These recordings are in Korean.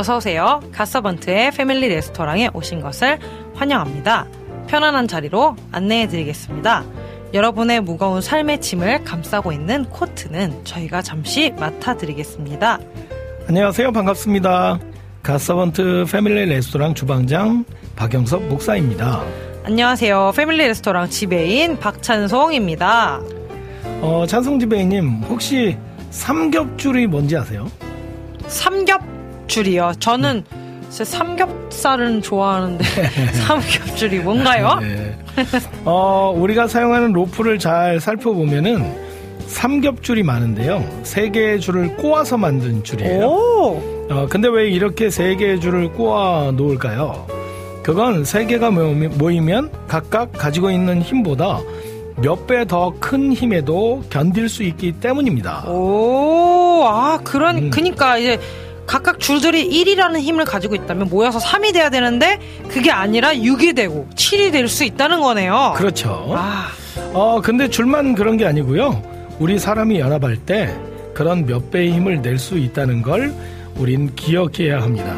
어서 오세요. 가서번트의 패밀리 레스토랑에 오신 것을 환영합니다. 편안한 자리로 안내해 드리겠습니다. 여러분의 무거운 삶의 짐을 감싸고 있는 코트는 저희가 잠시 맡아 드리겠습니다. 안녕하세요. 반갑습니다. 가서번트 패밀리 레스토랑 주방장 박영섭 목사입니다. 안녕하세요. 패밀리 레스토랑 지배인 박찬송입니다. 어, 찬송 지배이님, 혹시 삼겹줄이 뭔지 아세요? 삼겹 줄이요. 저는 진짜 삼겹살은 좋아하는데 삼겹줄이 뭔가요? 네. 어, 우리가 사용하는 로프를 잘 살펴보면은 삼겹줄이 많은데요. 세 개의 줄을 꼬아서 만든 줄이에요. 오! 어, 근데 왜 이렇게 세 개의 줄을 꼬아 놓을까요? 그건 세 개가 모이- 모이면 각각 가지고 있는 힘보다 몇 배 더 큰 힘에도 견딜 수 있기 때문입니다. 오, 아, 그런, 음. 그니까 이제 각각 줄들이 1이라는 힘을 가지고 있다면 모여서 3이 돼야 되는데 그게 아니라 6이 되고 7이 될 수 있다는 거네요. 그렇죠. 아, 어, 근데 줄만 그런 게 아니고요. 우리 사람이 연합할 때 그런 몇 배의 힘을 낼 수 있다는 걸 우린 기억해야 합니다.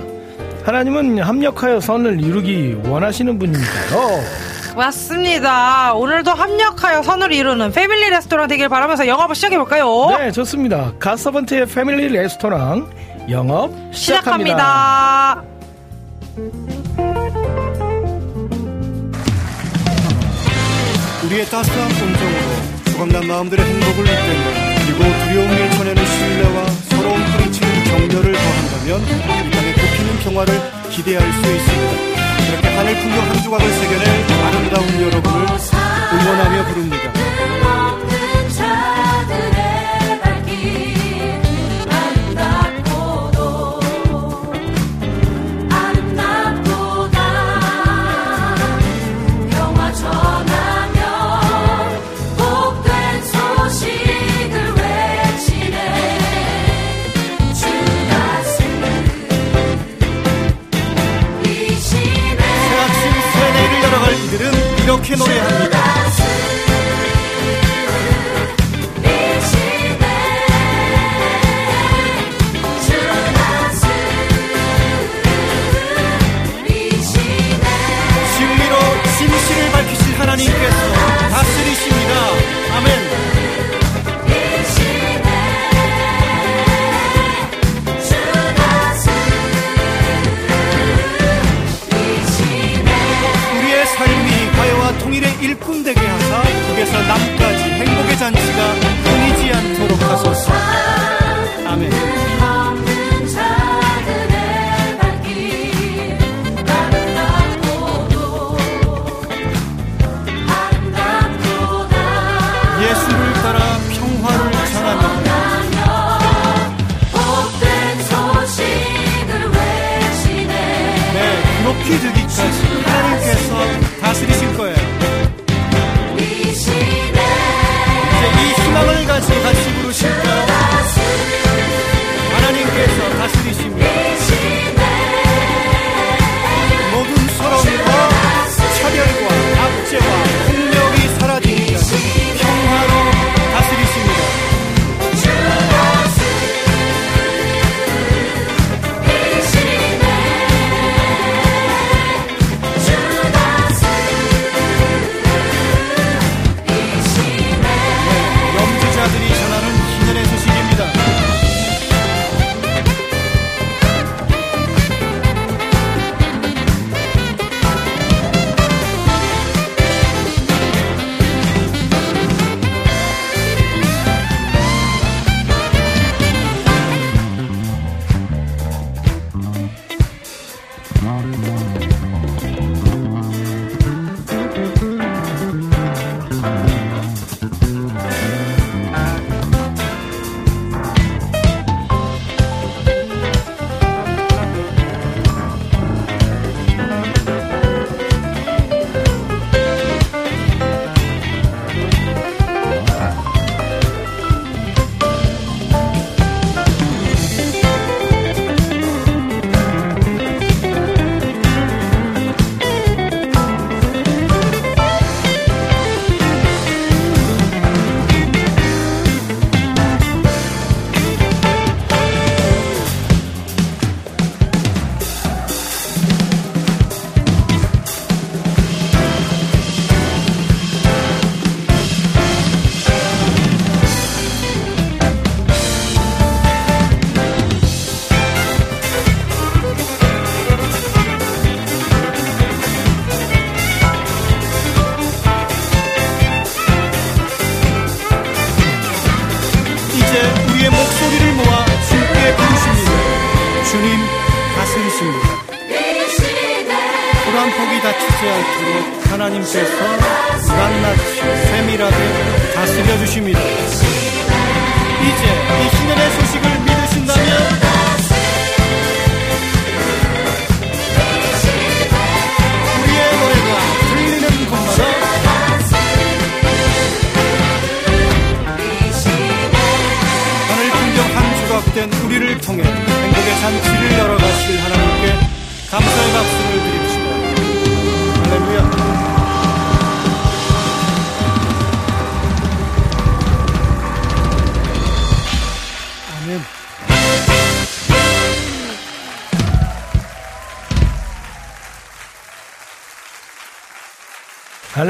하나님은 합력하여 선을 이루기 원하시는 분이니까요. 맞습니다. 오늘도 합력하여 선을 이루는 패밀리 레스토랑 되길 바라면서 영업을 시작해볼까요? 네, 좋습니다. 가서번트의 패밀리 레스토랑 영업 시작합니다. 우리의 따스한 본성으로 조각난 마음들의 행복을 이끌며 그리고 두려움을 쳐내는 신뢰와 서러운 부딪히는 격려를 더한다면 이 땅에 꽃피는 평화를 기대할 수 있습니다. 그렇게 하늘 풍경 한 조각을 새겨낼 아름다운 여러분을 응원하며 부릅니다. 이들은 이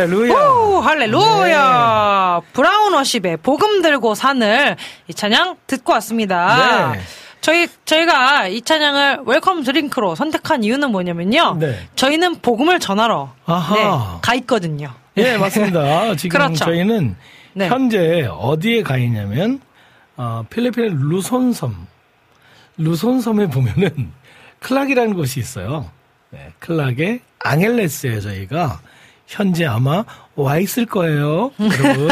할렐루야. 오, 할렐루야! 브라운 워십의 복음 들고 산을 이 찬양 듣고 왔습니다. 네. 저희, 저희가 이 찬양을 welcome drink로 선택한 이유는 뭐냐면요. 네. 저희는 복음을 전하러. 네, 가 있거든요. 예, 맞습니다. 지금 그렇죠. 저희는 네. 현재 어디에 가 있냐면 어, 필리핀의 루손섬. 루손섬에 보면은 클락이라는 곳이 있어요. 네, 클락의 앙헬레스에 저희가 현재 아마 와 있을 거예요, 여러분.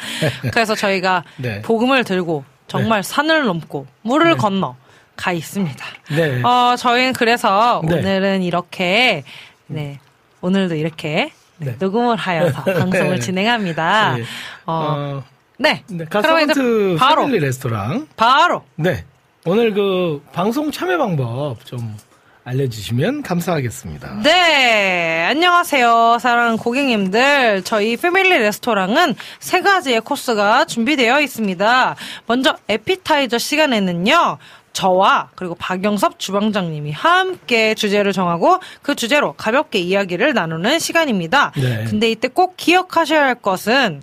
그래서 저희가 네. 복음을 들고 정말 산을 넘고 물을 건너 가 있습니다. 네. 어, 저희는 그래서 네. 오늘은 이렇게, 네, 오늘도 이렇게 네. 녹음을 하여서 방송을 네. 진행합니다. 네. 어, 어, 네. 네, 가스먼트 바로, 패밀리 레스토랑. 바로, 네. 오늘 그 방송 참여 방법 좀 알려주시면 감사하겠습니다. 네, 안녕하세요. 사랑하는 고객님들. 저희 패밀리 레스토랑은 세 가지의 코스가 준비되어 있습니다. 먼저 에피타이저 시간에는요. 저와 그리고 박영섭 주방장님이 함께 주제를 정하고 그 주제로 가볍게 이야기를 나누는 시간입니다. 네. 근데 이때 꼭 기억하셔야 할 것은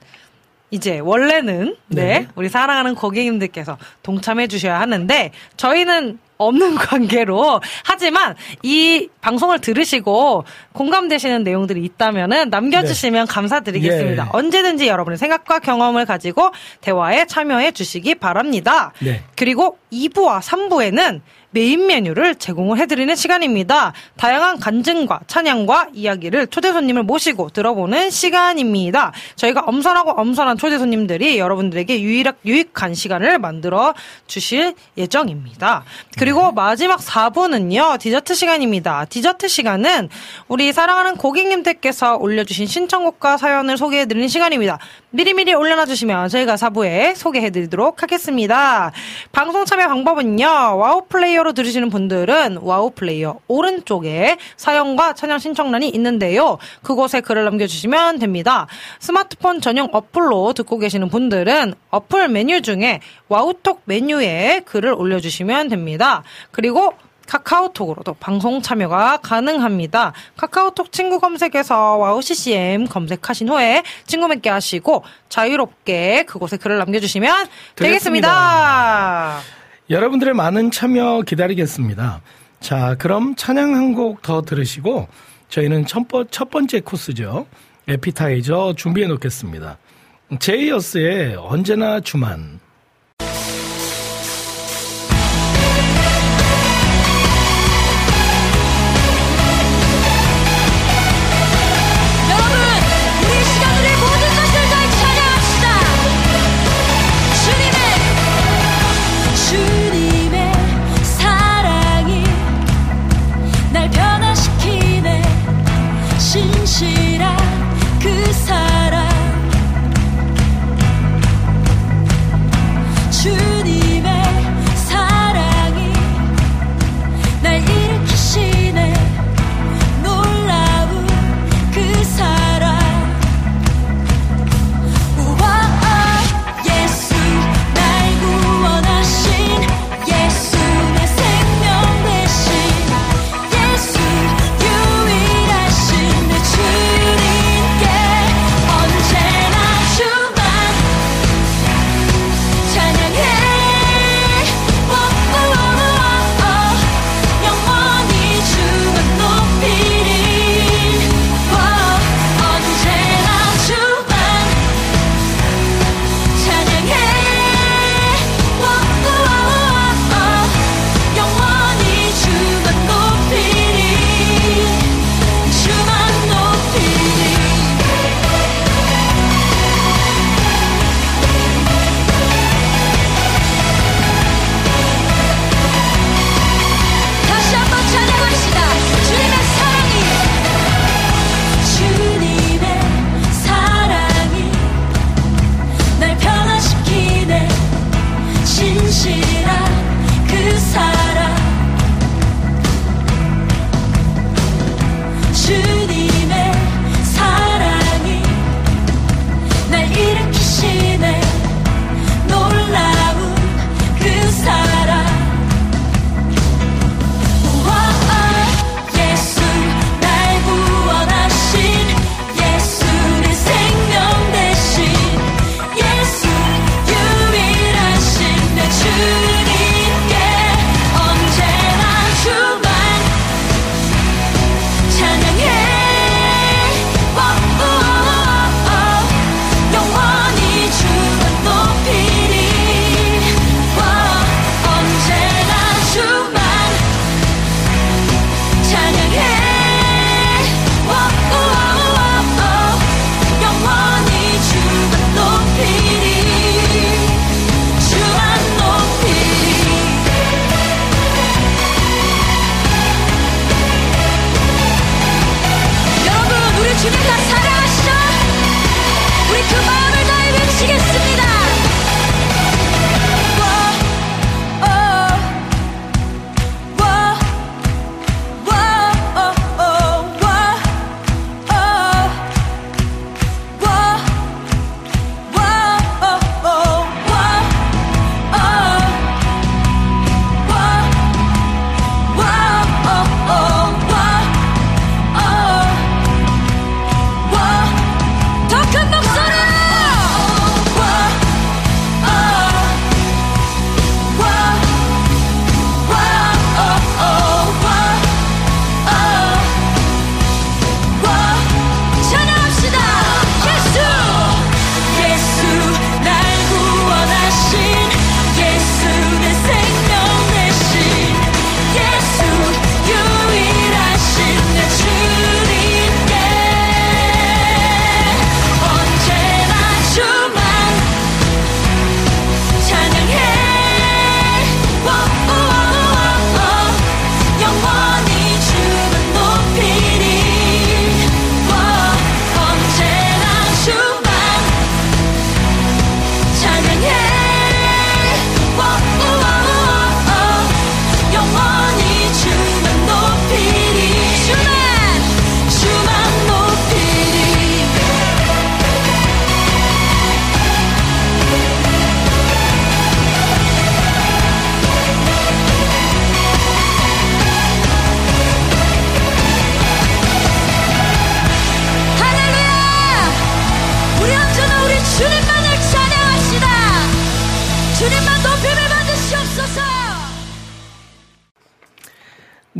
이제 원래는 네, 네. 우리 사랑하는 고객님들께서 동참해 주셔야 하는데 저희는 없는 관계로 하지만 이 방송을 들으시고 공감되시는 내용들이 있다면은 남겨주시면 감사드리겠습니다. 예. 언제든지 여러분의 생각과 경험을 가지고 대화에 참여해 주시기 바랍니다. 네. 그리고 2부와 3부에는 메인 메뉴를 제공을 해드리는 시간입니다. 다양한 간증과 찬양과 이야기를 초대 손님을 모시고 들어보는 시간입니다. 저희가 엄선하고 엄선한 초대 손님들이 여러분들에게 유일한, 유익한 시간을 만들어 주실 예정입니다. 그리고 마지막 4부는요, 디저트 시간입니다. 디저트 시간은 우리 사랑하는 고객님들께서 올려주신 신청곡과 사연을 소개해드리는 시간입니다. 미리미리 올려놔 주시면 저희가 4부에 소개해드리도록 하겠습니다. 방송 참여 방법은요, 와우 플레이어로 들으시는 분들은 와우 플레이어 오른쪽에 사연과 찬양 신청란이 있는데요. 그곳에 글을 남겨주시면 됩니다. 스마트폰 전용 어플로 듣고 계시는 분들은 어플 메뉴 중에 와우톡 메뉴에 글을 올려주시면 됩니다. 그리고 카카오톡으로도 방송 참여가 가능합니다. 카카오톡 친구 검색에서 와우 CCM 검색하신 후에 친구 맺게 하시고 자유롭게 그곳에 글을 남겨주시면 되겠습니다. 여러분들의 많은 참여 기다리겠습니다. 자, 그럼 찬양 한 곡 더 들으시고 저희는 첫, 번째 코스죠. 에피타이저 준비해 놓겠습니다. 제이어스의 언제나 주만.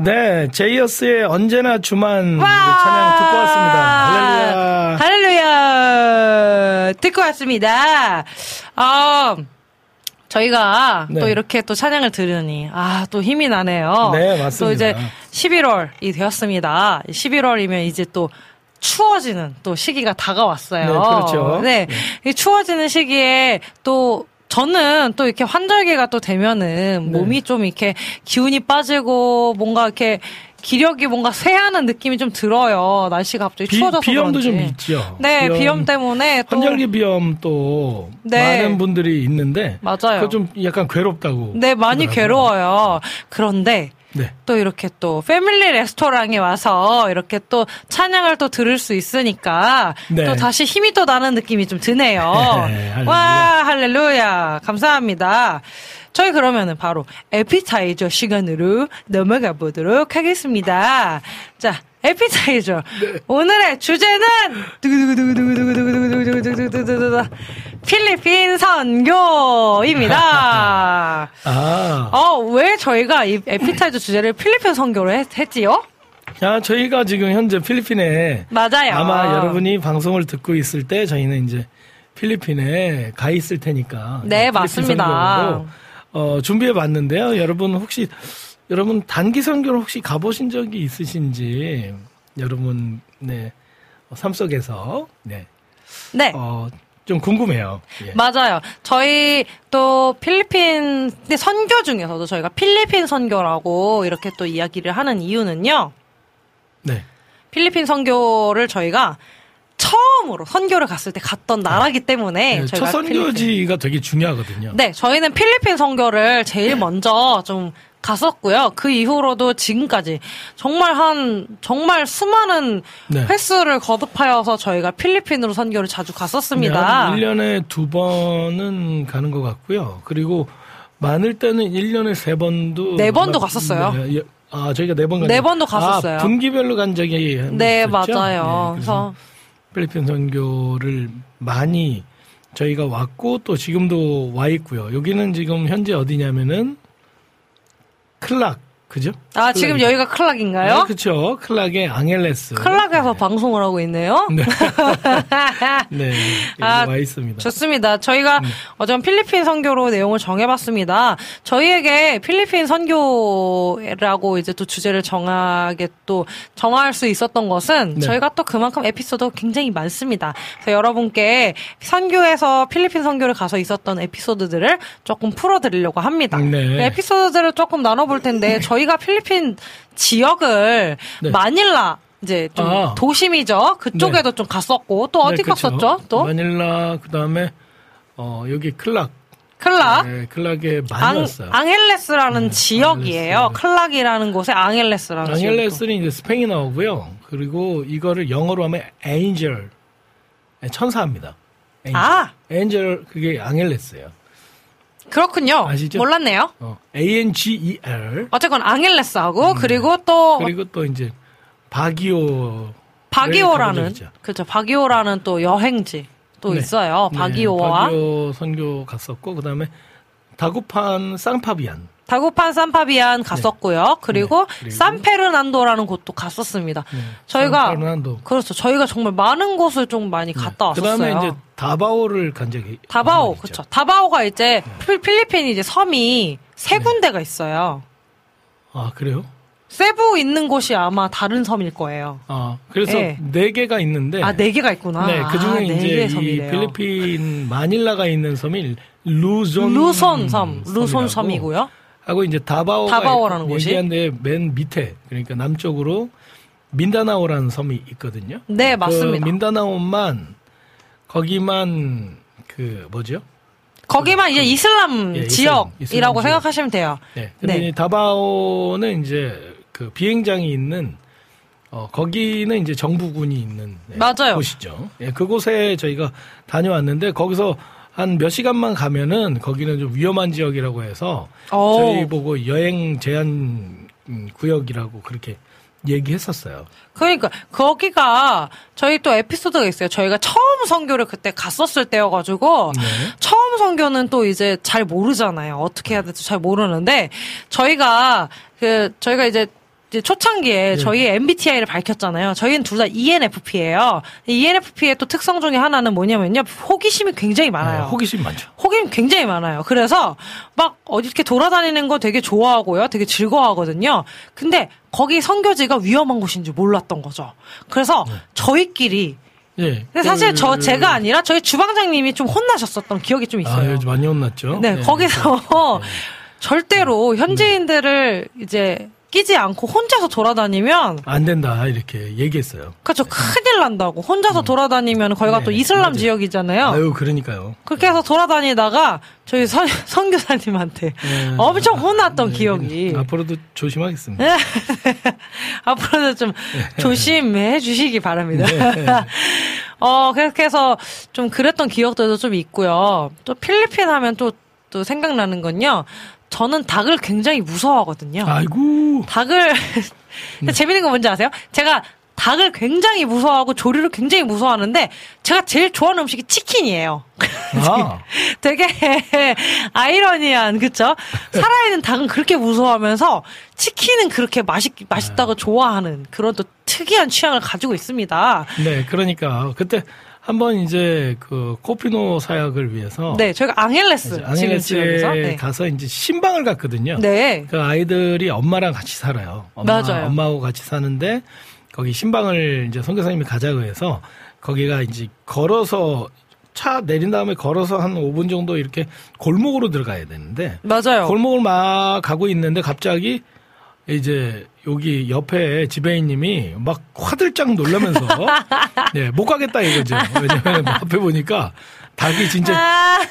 네, 제이어스의 언제나 주만 찬양 듣고 왔습니다. 할렐루야. 할렐루야. 듣고 왔습니다. 아, 저희가 네. 또 이렇게 또 찬양을 들으니, 아, 또 힘이 나네요. 네, 맞습니다. 또 이제 11월이 되었습니다. 11월이면 이제 또 추워지는 또 시기가 다가왔어요. 네, 그렇죠. 네. 이 추워지는 시기에 또 저는 또 이렇게 환절기가 또 되면은 네. 몸이 좀 이렇게 기운이 빠지고 뭔가 이렇게 기력이 뭔가 쇠하는 느낌이 좀 들어요. 날씨가 갑자기 비, 추워져서 비염도 그런지. 좀 있죠. 네, 비염, 때문에 또 환절기 비염 또 네. 많은 분들이 있는데 맞아요. 그거 좀 약간 괴롭다고. 네, 많이 하더라고요. 괴로워요. 그런데 네. 또 이렇게 또 패밀리 레스토랑에 와서 이렇게 또 찬양을 또 들을 수 있으니까 네. 또 다시 힘이 또 나는 느낌이 좀 드네요. 네, 할렐루야. 와, 할렐루야. 감사합니다. 저희 그러면은 바로 에피타이저 시간으로 넘어가 보도록 하겠습니다. 자, 에피타이저. 오늘의 주제는 필리핀 선교입니다. 아, 어, 왜 저희가 이 에피타이저 주제를 필리핀 선교로 했, 했지요? 야, 저희가 지금 현재 필리핀에 맞아요. 아마 여러분이 방송을 듣고 있을 때 저희는 이제 필리핀에 가 있을 테니까. 네, 맞습니다. 선교로, 어, 준비해 봤는데요. 여러분 혹시 여러분 단기 선교를 혹시 가보신 적이 있으신지 여러분 네, 어, 삶 속에서 네, 네. 어, 좀 궁금해요. 예. 맞아요. 저희 또 필리핀 근데 선교 중에서도 저희가 필리핀 선교라고 이렇게 또 이야기를 하는 이유는요. 네. 필리핀 선교를 저희가 처음으로 선교를 갔을 때 갔던 나라기 때문에 네, 저희가 첫 필리핀- 선교지가 되게 중요하거든요. 네, 저희는 필리핀 선교를 제일 먼저 좀 갔었고요. 그 이후로도 지금까지 정말 한 정말 수많은 네. 횟수를 거듭하여서 저희가 필리핀으로 선교를 자주 갔었습니다. 1년에 두 번은 가는 것 같고요. 그리고 많을 때는 1년에 세 번도. 네 번도 막- 갔었어요. 네, 예. 아, 저희가 네번 간. 네 적- 번도 갔었어요. 아, 분기별로 간 적이 네, 있었죠? 맞아요. 네, 그래서 필리핀 선교를 많이 저희가 왔고 또 지금도 와 있고요. 여기는 지금 현재 어디냐면은 클락. 그죠? 아, 지금 클락이죠. 여기가 클락인가요? 네, 그렇죠. 클락의 앙헬레스. 클락에서 방송을 하고 있네요. 네. 네. 여기 아, 와 있습니다. 좋습니다. 저희가 어전 필리핀 선교로 내용을 정해봤습니다. 저희에게 필리핀 선교라고 이제 또 주제를 정하게 또 정할 수 있었던 것은 네. 저희가 또 그만큼 에피소드가 굉장히 많습니다. 그래서 여러분께 선교에서 필리핀 선교를 가서 있었던 에피소드들을 조금 풀어드리려고 합니다. 네. 그 에피소드들을 조금 나눠볼 텐데 저희 가 필리핀 지역을 네. 마닐라 이제 좀 아. 도심이죠. 그쪽에도 좀 갔었고 또 어디 네, 그쵸. 갔었죠? 또 마닐라 그다음에 어 여기 클락. 클락. 네, 클락에 많이 앙, 왔어요. 앙헬레스라는 네, 지역이에요. 앙헬레스. 클락이라는 곳에 앙헬레스라는. 앙헬레스는 이제 스페인어고요. 그리고 이거를 영어로 하면. 네, 천사입니다. angel. 아 angel 그게 앙헬레스예요. 그렇군요. 아시죠? 몰랐네요. 어, A N G E L. 어쨌건 앙헬레스하고 그리고 또 그리고 또 이제 바기오 바기오라는 있죠. 그렇죠. 바기오라는 또 여행지 또 네. 있어요. 바기오와 네, 바기오 선교 갔었고 그다음에 다구판 쌍파비안. 다구판 산파비안 갔었고요. 그리고, 네, 그리고 산페르난도라는 곳도 갔었습니다. 네, 저희가 산페르난도. 그렇죠. 저희가 정말 많은 곳을 좀 많이 갔다 왔었어요. 그다음에 이제 다바오를 간 적이 다바오. 그렇죠. 다바오가 이제 네. 필- 필리핀 이제 섬이 세 군데가 있어요. 아 그래요? 세부 있는 곳이 아마 다른 섬일 거예요. 아 그래서 네. 네 개가 있는데 아네 개가 있구나. 네, 그 중에 아, 네 이제 개의 이 섬이래요. 필리핀 마닐라가 있는 섬이 루손 루손 섬, 루손 섬이고요. 하고 이제 다바오가 다바오라는 곳이? 얘기한데 맨 밑에 그러니까 남쪽으로 민다나오라는 섬이 있거든요. 네 맞습니다. 그 민다나오만 거기만 그 뭐죠? 거기만 이제 이슬람 예, 지역이라고 이슬람 지역. 생각하시면 돼요. 네. 근데 네. 이 다바오는 이제 그 비행장이 있는 어 거기는 이제 정부군이 있는 네, 맞아요. 곳이죠. 예, 그곳에 저희가 다녀왔는데 거기서 한 몇 시간만 가면은 거기는 좀 위험한 지역이라고 해서 오. 저희 보고 여행 제한 음, 구역이라고 그렇게 얘기했었어요. 그러니까 거기가 저희 또 에피소드가 있어요. 저희가 처음 선교를 그때 갔었을 때여가지고 네. 처음 선교는 또 이제 잘 모르잖아요. 어떻게 해야 될지 잘 모르는데 저희가 그 저희가 이제 이제 초창기에 네. 저희 MBTI를 밝혔잖아요. 저희는 둘 다 ENFP예요. ENFP의 또 특성 중에 하나는 뭐냐면요. 호기심이 굉장히 많아요. 네, 호기심 많죠. 호기심 굉장히 많아요. 그래서 막 어디 이렇게 돌아다니는 거 되게 좋아하고요. 되게 즐거워하거든요. 근데 거기 선교지가 위험한 곳인 줄 몰랐던 거죠. 그래서 네. 저희끼리 예. 근데 사실 저 그- 제가 아니라 저희 주방장님이 좀 혼나셨었던 기억이 좀 아, 있어요. 요즘 많이 혼났죠. 네, 거기서 절대로 네. 현지인들을 이제 끼지 않고 혼자서 돌아다니면 안 된다 이렇게 얘기했어요. 그렇죠 큰일 난다고 혼자서 돌아다니면 거기가 네, 또 이슬람 맞아요. 지역이잖아요. 아유 그러니까요. 그렇게 해서 돌아다니다가 저희 선, 선교사님한테 네. 엄청 혼났던 네, 기억이 앞으로도 조심하겠습니다. 앞으로는 좀 조심해 주시기 바랍니다. 네. 어, 그렇게 해서 좀 그랬던 기억들도 좀 있고요. 또 필리핀 하면 또, 또 생각나는 건요. 저는 닭을 굉장히 무서워하거든요. 아이고. 닭을, 네. 재밌는 거 뭔지 아세요? 제가 닭을 굉장히 무서워하고 조류를 굉장히 무서워하는데 제가 제일 좋아하는 음식이 치킨이에요. 아. 되게 아이러니한 그쵸? 살아있는 닭은 그렇게 무서워하면서 치킨은 그렇게 맛있 맛있다고 좋아하는 그런 또 특이한 취향을 가지고 있습니다. 네, 그러니까 그때 한번 이제 그 코피노 사역을 위해서 네, 저희가 앙헬레스 앙헬레스에 네. 가서 이제 신방을 갔거든요. 네. 그 아이들이 엄마랑 같이 살아요. 엄마, 맞아요. 엄마하고 같이 사는데 거기 신방을 이제 선교사님이 가자고 해서 거기가 이제 걸어서 차 내린 다음에 걸어서 한 5분 정도 이렇게 골목으로 들어가야 되는데 맞아요. 골목을 막 가고 있는데 갑자기 이제 여기 옆에 지배인님이 막 화들짝 놀라면서 네, 못 가겠다 이거죠. 왜냐면 앞에 보니까 닭이 진짜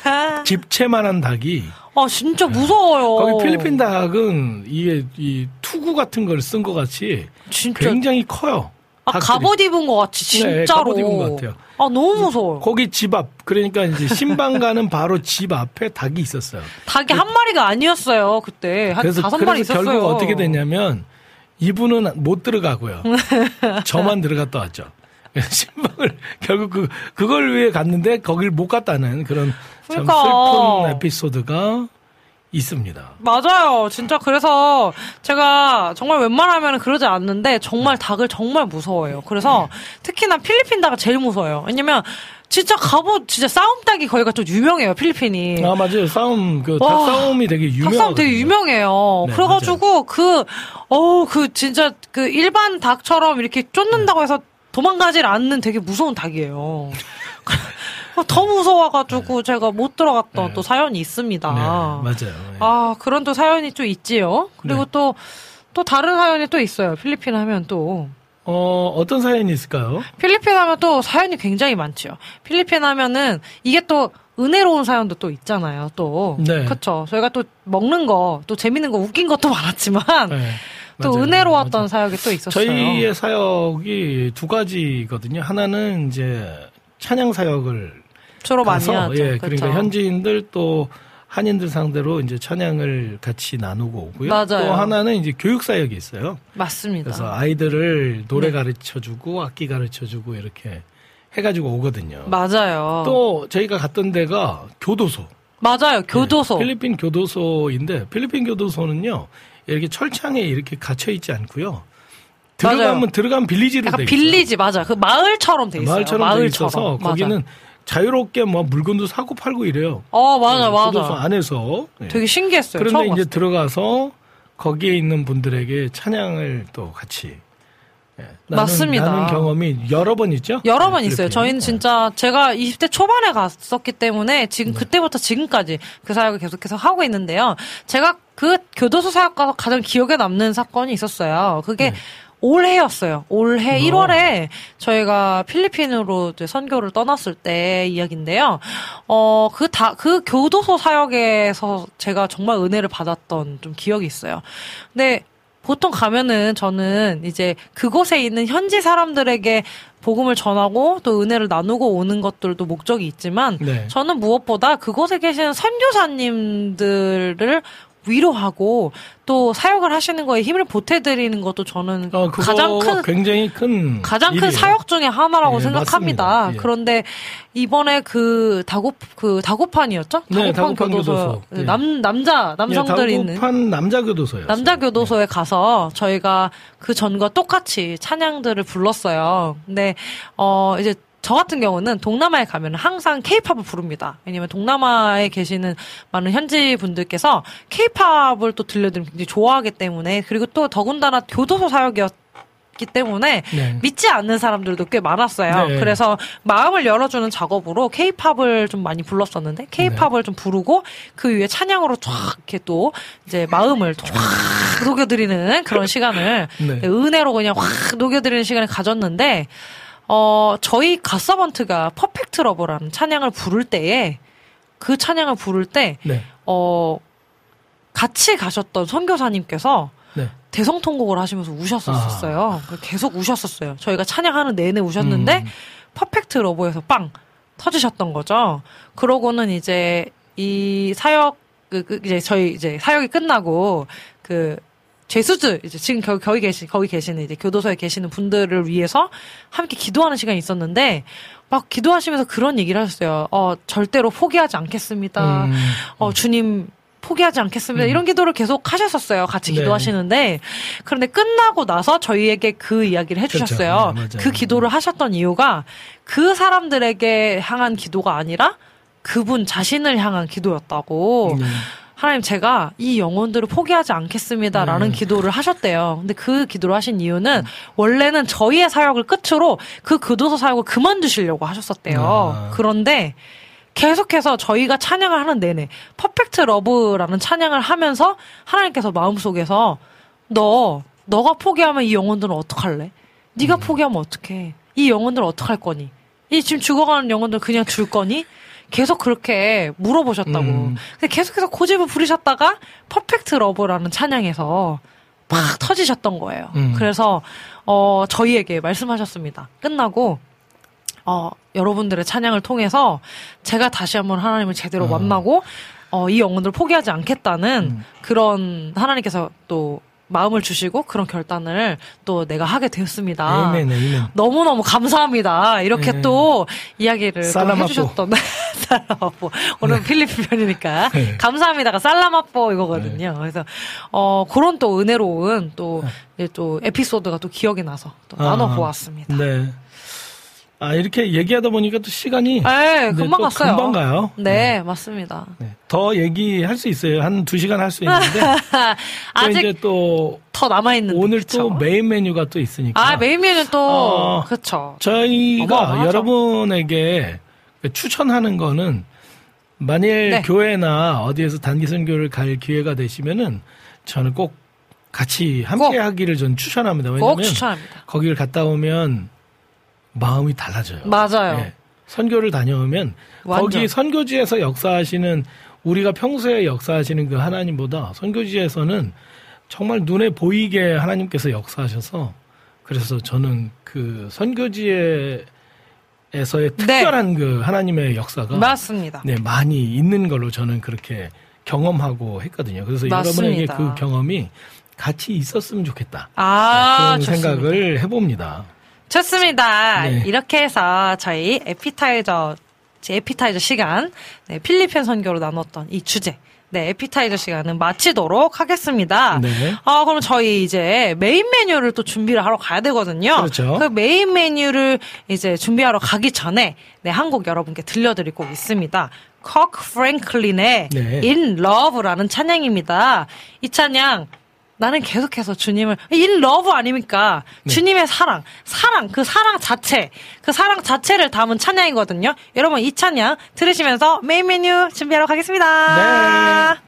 아, 집채만한 닭이 아, 진짜 무서워요. 거기 필리핀 닭은 이게 이 투구 같은 걸 쓴 것 같이 진짜 굉장히 커요. 아. 갑옷 입은 것 같이 네, 진짜로. 갑옷 입은 것 같아요. 아, 너무 무서워요. 거기 집 앞, 그러니까 이제 신방 가는 바로 집 앞에 닭이 있었어요. 닭이 한 마리가 아니었어요, 그때. 한 그래서, 다섯 마리 있었어요. 결국 어떻게 됐냐면 이분은 못 들어가고요. 저만 들어갔다 왔죠. 신방을 결국 그 그걸 위해 갔는데 거길 못 갔다는 그런 참 그러니까. 슬픈 에피소드가 있습니다. 맞아요. 진짜 그래서 제가 정말 웬만하면 그러지 않는데 정말 닭을 정말 무서워해요. 그래서 특히나 필리핀 닭을 제일 무서워요. 왜냐면 진짜 갑옷 진짜 싸움 닭이 거기가 좀 유명해요. 필리핀이. 아 맞아요. 싸움 그 와, 닭싸움이 되게 유명하거든요. 닭싸움 되게 유명해요. 네, 그래가지고 그, 어우, 그 진짜 그 일반 닭처럼 이렇게 쫓는다고 해서 도망가질 않는 되게 무서운 닭이에요. 더 무서워가지고 제가 못 들어갔던 네. 또 사연이 있습니다. 네, 맞아요. 네. 아, 그런 또 사연이 또 있지요. 그리고 네. 또, 또 다른 사연이 또 있어요. 필리핀 하면 또. 어, 어떤 사연이 있을까요? 필리핀 하면 또 사연이 굉장히 많죠. 필리핀 하면은 이게 또 은혜로운 사연도 또 있잖아요. 또 네. 그렇죠. 저희가 또 먹는 거, 또 재밌는 거, 웃긴 것도 많았지만 네, 또 맞아요. 은혜로웠던 맞아요. 사역이 또 있었어요. 저희의 사역이 두 가지거든요. 하나는 이제 찬양 사역을 주로 많이 가서 하죠. 예, 그렇죠. 그러니까 현지인들 또 한인들 상대로 이제 찬양을 같이 나누고 오고요. 맞아요. 또 하나는 이제 교육 사역이 있어요. 맞습니다. 그래서 아이들을 노래 네. 가르쳐 주고 악기 가르쳐 주고 이렇게 해 가지고 오거든요. 맞아요. 또 저희가 갔던 데가 교도소. 맞아요. 교도소. 네, 필리핀 교도소인데 필리핀 교도소는요. 이렇게 철창에 이렇게 갇혀 있지 않고요. 들어가면 맞아요. 들어가면 빌리지로 돼. 빌리지 맞아. 그 마을처럼 돼 있어요. 마을처럼 돼 있어서 맞아. 거기는 자유롭게 뭐 물건도 사고 팔고 이래요. 어 맞아 네, 맞아. 교도소 안에서. 네. 되게 신기했어요. 그런데 이제 봤을 때. 들어가서 거기에 있는 분들에게 찬양을 또 같이 예, 나눈, 맞습니다. 나눈 경험이 여러 번 있죠. 여러 번 네, 있어요. 필리핀. 저희는 진짜 제가 20대 초반에 갔었기 때문에 지금 네. 그때부터 지금까지 그 사역을 계속해서 하고 있는데요. 제가 그 교도소 사역 가서 가장 기억에 남는 사건이 있었어요. 그게 네. 올해였어요. 올해 어. 1월에 저희가 필리핀으로 선교를 떠났을 때 이야기인데요. 어, 그 다, 그 교도소 사역에서 제가 정말 은혜를 받았던 좀 기억이 있어요. 근데 보통 가면은 저는 이제 그곳에 있는 현지 사람들에게 복음을 전하고 또 은혜를 나누고 오는 것들도 목적이 있지만 네. 저는 무엇보다 그곳에 계시는 선교사님들을 위로하고 또 사역을 하시는 거에 힘을 보태드리는 것도 저는 어, 가장 큰 굉장히 큰 가장 큰 일이에요. 사역 중에 하나라고 예, 생각합니다. 예. 그런데 이번에 그 다고 그 다고판이었죠? 네, 다고판 다고판 교도소 교도소. 예. 남 남자 남성들이 있는 다국판 남자 교도소예요. 남자 교도소에 가서 저희가 그 전과 똑같이 찬양들을 불렀어요. 근데 어 이제 저 같은 경우는 동남아에 가면 항상 케이팝을 부릅니다. 왜냐면 동남아에 계시는 많은 현지 분들께서 케이팝을 또 들려드리면 굉장히 좋아하기 때문에 그리고 또 더군다나 교도소 사역이었 기 때문에 네. 믿지 않는 사람들도 꽤 많았어요. 네. 그래서 마음을 열어주는 작업으로 케이팝을 좀 많이 불렀었는데 케이팝을 좀 부르고 그 위에 찬양으로 쫙 이렇게 또 이제 마음을 쫙 녹여드리는 그런 시간을 네. 은혜로 그냥 확 녹여드리는 시간을 가졌는데 어 저희 가서번트가 퍼펙트 러브라는 찬양을 부를 때에 그 찬양을 부를 때 네. 어 같이 가셨던 선교사님께서 네. 대성통곡을 하시면서 우셨었어요. 계속 우셨었어요. 저희가 찬양하는 내내 우셨는데 음. 퍼펙트 러브에서 빵 터지셨던 거죠. 그러고는 이제 이 사역 그, 그 이제 저희 이제 사역이 끝나고 그 죄수들 이제 지금 거, 거기 계시 거기 계시는 이제 교도소에 계시는 분들을 위해서 함께 기도하는 시간이 있었는데 막 기도하시면서 그런 얘기를 하셨어요. 어 절대로 포기하지 않겠습니다. 음. 어, 주님 포기하지 않겠습니다. 이런 기도를 계속 하셨었어요. 같이 네. 기도하시는데 그런데 끝나고 나서 저희에게 그 이야기를 해주셨어요. 그렇죠. 네. 그 기도를 하셨던 이유가 그 사람들에게 향한 기도가 아니라 그분 자신을 향한 기도였다고. 네. 하나님 제가 이 영혼들을 포기하지 않겠습니다라는 네. 기도를 하셨대요. 근데 그 기도를 하신 이유는 원래는 저희의 사역을 끝으로 그 교도소 사역을 그만두시려고 하셨었대요. 아. 그런데 계속해서 저희가 찬양을 하는 내내 Perfect Love라는 찬양을 하면서 하나님께서 마음속에서 너 너가 포기하면 이 영혼들은 어떡할래? 네가 음. 포기하면 어떡해? 이 영혼들은 어떡할 거니? 이 지금 죽어가는 영혼들 그냥 줄 거니? 계속 그렇게 물어보셨다고. 음. 근데 계속해서 고집을 부리셨다가 Perfect Love라는 찬양에서 팍 터지셨던 거예요. 음. 그래서 어 저희에게 말씀하셨습니다. 끝나고 어 여러분들의 찬양을 통해서 제가 다시 한번 하나님을 제대로 어. 만나고 어 이 영혼들을 포기하지 않겠다는 음. 그런 하나님께서 또 마음을 주시고 그런 결단을 또 내가 하게 되었습니다. 에이멘, 에이멘. 너무너무 감사합니다. 이렇게 네. 또 이야기를 또. 해주셨던 살라마포 오늘 필리핀 편이니까 네. 감사합니다가 살라마포 이거거든요. 그래서 어 그런 또 은혜로운 또, 이제 또 에피소드가 또 기억이 나서 또 아, 나눠 보았습니다. 네. 아, 이렇게 얘기하다 보니까 또 시간이. 네, 네, 금방 또 갔어요. 금방 가요. 네, 맞습니다. 네. 더 얘기할 수 있어요. 한 두 시간 할 수 있는데. 또 아직 이제 또 더 남아 있는데 오늘 그쵸? 또 메인 메뉴가 또 있으니까. 아 메인 메뉴는 또 어. 그렇죠. 저희가 어마어마하죠. 여러분에게 추천하는 거는 만일 네. 교회나 어디에서 단기 선교를 갈 기회가 되시면은 저는 꼭 같이 함께 꼭. 하기를 전 추천합니다. 꼭 왜냐면 추천합니다. 거기를 갔다 오면 마음이 달라져요. 맞아요. 네. 선교를 다녀오면 완전. 거기 선교지에서 역사하시는 우리가 평소에 역사하시는 그 하나님보다 선교지에서는 정말 눈에 보이게 하나님께서 역사하셔서 그래서 저는 그 선교지에서의 특별한 그 하나님의 역사가 네. 맞습니다. 네, 많이 있는 걸로 저는 그렇게 경험하고 했거든요. 그래서 여러분에게 맞습니다. 그 경험이 같이 있었으면 좋겠다. 아, 그런 좋습니다. 생각을 해봅니다. 좋습니다. 네. 이렇게 해서 저희 에피타이저, 제 에피타이저 시간, 네, 필리핀 선교로 나눴던 이 주제, 네, 에피타이저 시간은 마치도록 하겠습니다. 네. 아, 그럼 저희 이제 메인 메뉴를 또 준비를 하러 가야 되거든요. 그렇죠. 그 메인 메뉴를 이제 준비하러 가기 전에, 네, 한곡 여러분께 들려드리고 있습니다. 커크 프랭클린의 네. In Love라는 찬양입니다. 이 찬양, 나는 계속해서 주님을 in love 아닙니까? 네. 주님의 사랑, 사랑 그 사랑 자체, 그 사랑 자체를 담은 찬양이거든요. 여러분 이 찬양 들으시면서 메인 메뉴 준비하러 가겠습니다. 네.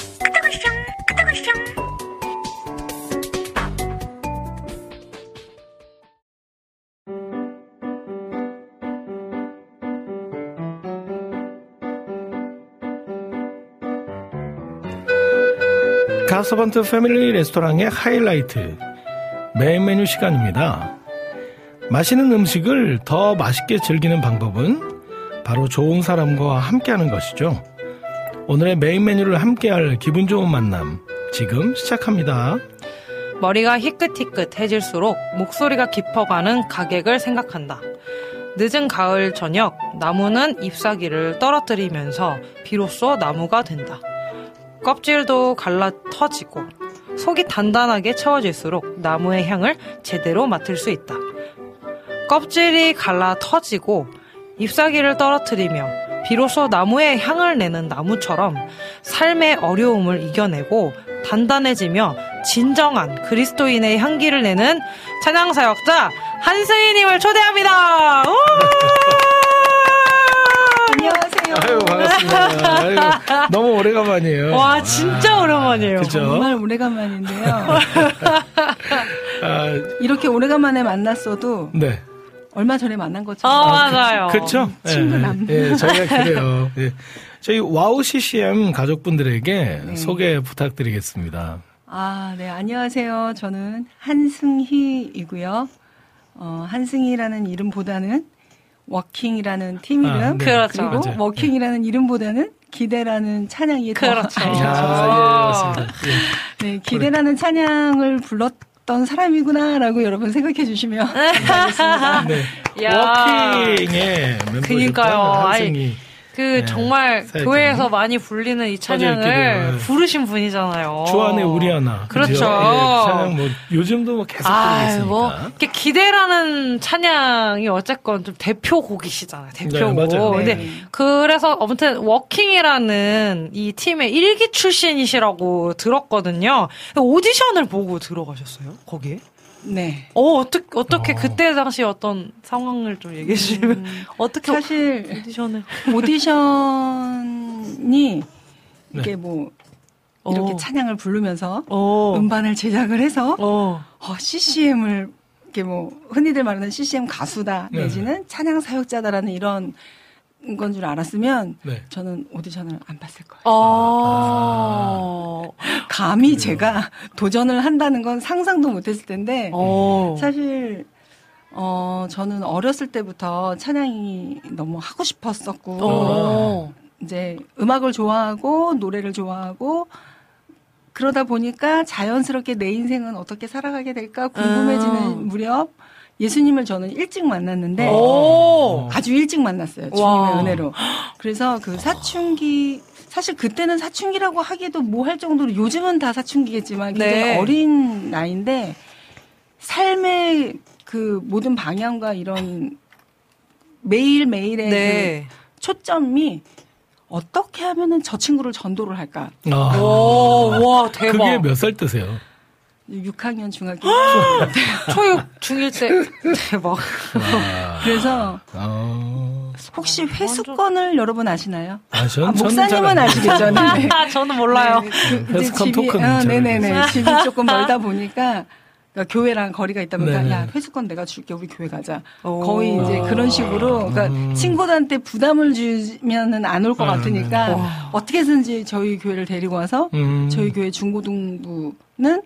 갓서번트 패밀리 레스토랑의 하이라이트 메인 메뉴 시간입니다. 맛있는 음식을 더 맛있게 즐기는 방법은 바로 좋은 사람과 함께하는 것이죠. 오늘의 메인 메뉴를 함께할 기분 좋은 만남 지금 시작합니다. 머리가 희끗희끗해질수록 목소리가 깊어가는 가객을 생각한다. 늦은 가을 저녁 나무는 잎사귀를 떨어뜨리면서 비로소 나무가 된다. 껍질도 갈라 터지고 속이 단단하게 채워질수록 나무의 향을 제대로 맡을 수 있다. 껍질이 갈라 터지고 잎사귀를 떨어뜨리며 비로소 나무의 향을 내는 나무처럼 삶의 어려움을 이겨내고 단단해지며 진정한 그리스도인의 향기를 내는 찬양사역자 한승희님을 초대합니다. 아유 반갑습니다. 아유, 너무 오래간만이에요. 와 진짜 오랜만이에요. 그죠? 정말 오래간만인데요. 아, 이렇게 오래간만에 만났어도 네. 얼마 전에 만난 아 것처럼 맞아요. 그렇죠. 친근함. 예, 예, 저희가 그래요. 예. 저희 와우 CCM 가족분들에게 네. 소개 부탁드리겠습니다. 아, 네, 안녕하세요. 저는 한승희이고요. 어, 한승희라는 이름보다는 워킹이라는 팀 아, 이름 네. 그렇죠. 그리고 맞아요. 워킹이라는 이름보다는 기대라는 찬양이 더 그렇죠. 알려져 야, 있어요. 예, 맞습니다. 예. 네, 기대라는 찬양을 불렀던 사람이구나라고 여러분 생각해 주시면. 네. 야. 워킹의 멤버셨던 그니까요. 한승희. 그 네, 정말. 교회에서 많이 불리는 이 찬양을 기도요. 부르신 분이잖아요. 주안의 우리 하나. 그렇죠. 그죠? 예, 찬양 뭐 요즘도 뭐 계속 부르고 아, 있으니까. 뭐 이렇게 기대라는 찬양이 어쨌건 좀 대표곡이시잖아요. 대표곡. 네, 맞아요. 근데 네. 그래서 아무튼 워킹이라는 이 팀의 일기 출신이시라고 들었거든요. 오디션을 보고 들어가셨어요? 거기에? 네. 어, 어떻게 어떻게 어. 그때 당시 어떤 상황을 좀 얘기해 주시면 어떻게 사실 오디션을 오디션이 이게 뭐 이렇게 어. 찬양을 부르면서 어. 음반을 제작을 해서 어. 어, CCM을 이렇게 뭐 흔히들 말하는 CCM 가수다 네. 내지는 찬양 사역자다라는 이런 건 줄 알았으면 네. 저는 오디션을 안 봤을 거예요. 어. 감히 제가 도전을 한다는 건 상상도 못했을 텐데 어. 사실 어 저는 어렸을 때부터 찬양이 너무 하고 싶었었고 어. 이제 음악을 좋아하고 노래를 좋아하고 그러다 보니까 자연스럽게 내 인생은 어떻게 살아가게 될까 궁금해지는 아. 무렵 예수님을 저는 일찍 만났는데 오. 아주 일찍 만났어요 주님의 와. 은혜로 그래서 그 사춘기 사실 그때는 사춘기라고 하기도 뭐 할 정도로 요즘은 다 사춘기겠지만 굉장히 네. 어린 나이인데 삶의 그 모든 방향과 이런 매일 매일의 네. 그 초점이 어떻게 하면은 저 친구를 전도를 할까? 아, 오, 와, 대박. 그게 몇 살 때세요? 6학년 중학교 초육 중일 때 대박. 그래서 아, 혹시 회수권을 여러분 아시나요? 아, 전, 아, 목사님은 잘 아시겠죠? 네. 네. 아, 저는 몰라요. 네, 그 이제 회수권 집이 토큰 어, 잘 네네네. 집이 조금 멀다 보니까 그러니까 교회랑 거리가 있다 보니까 네네. 야 회수권 내가 줄게 우리 교회 가자 오. 거의 이제 그런 식으로 그러니까 음. 친구들한테 부담을 주면은 안 올것 아, 같으니까 네. 어떻게든지 저희 교회를 데리고 와서 음. 저희 교회 중고등부는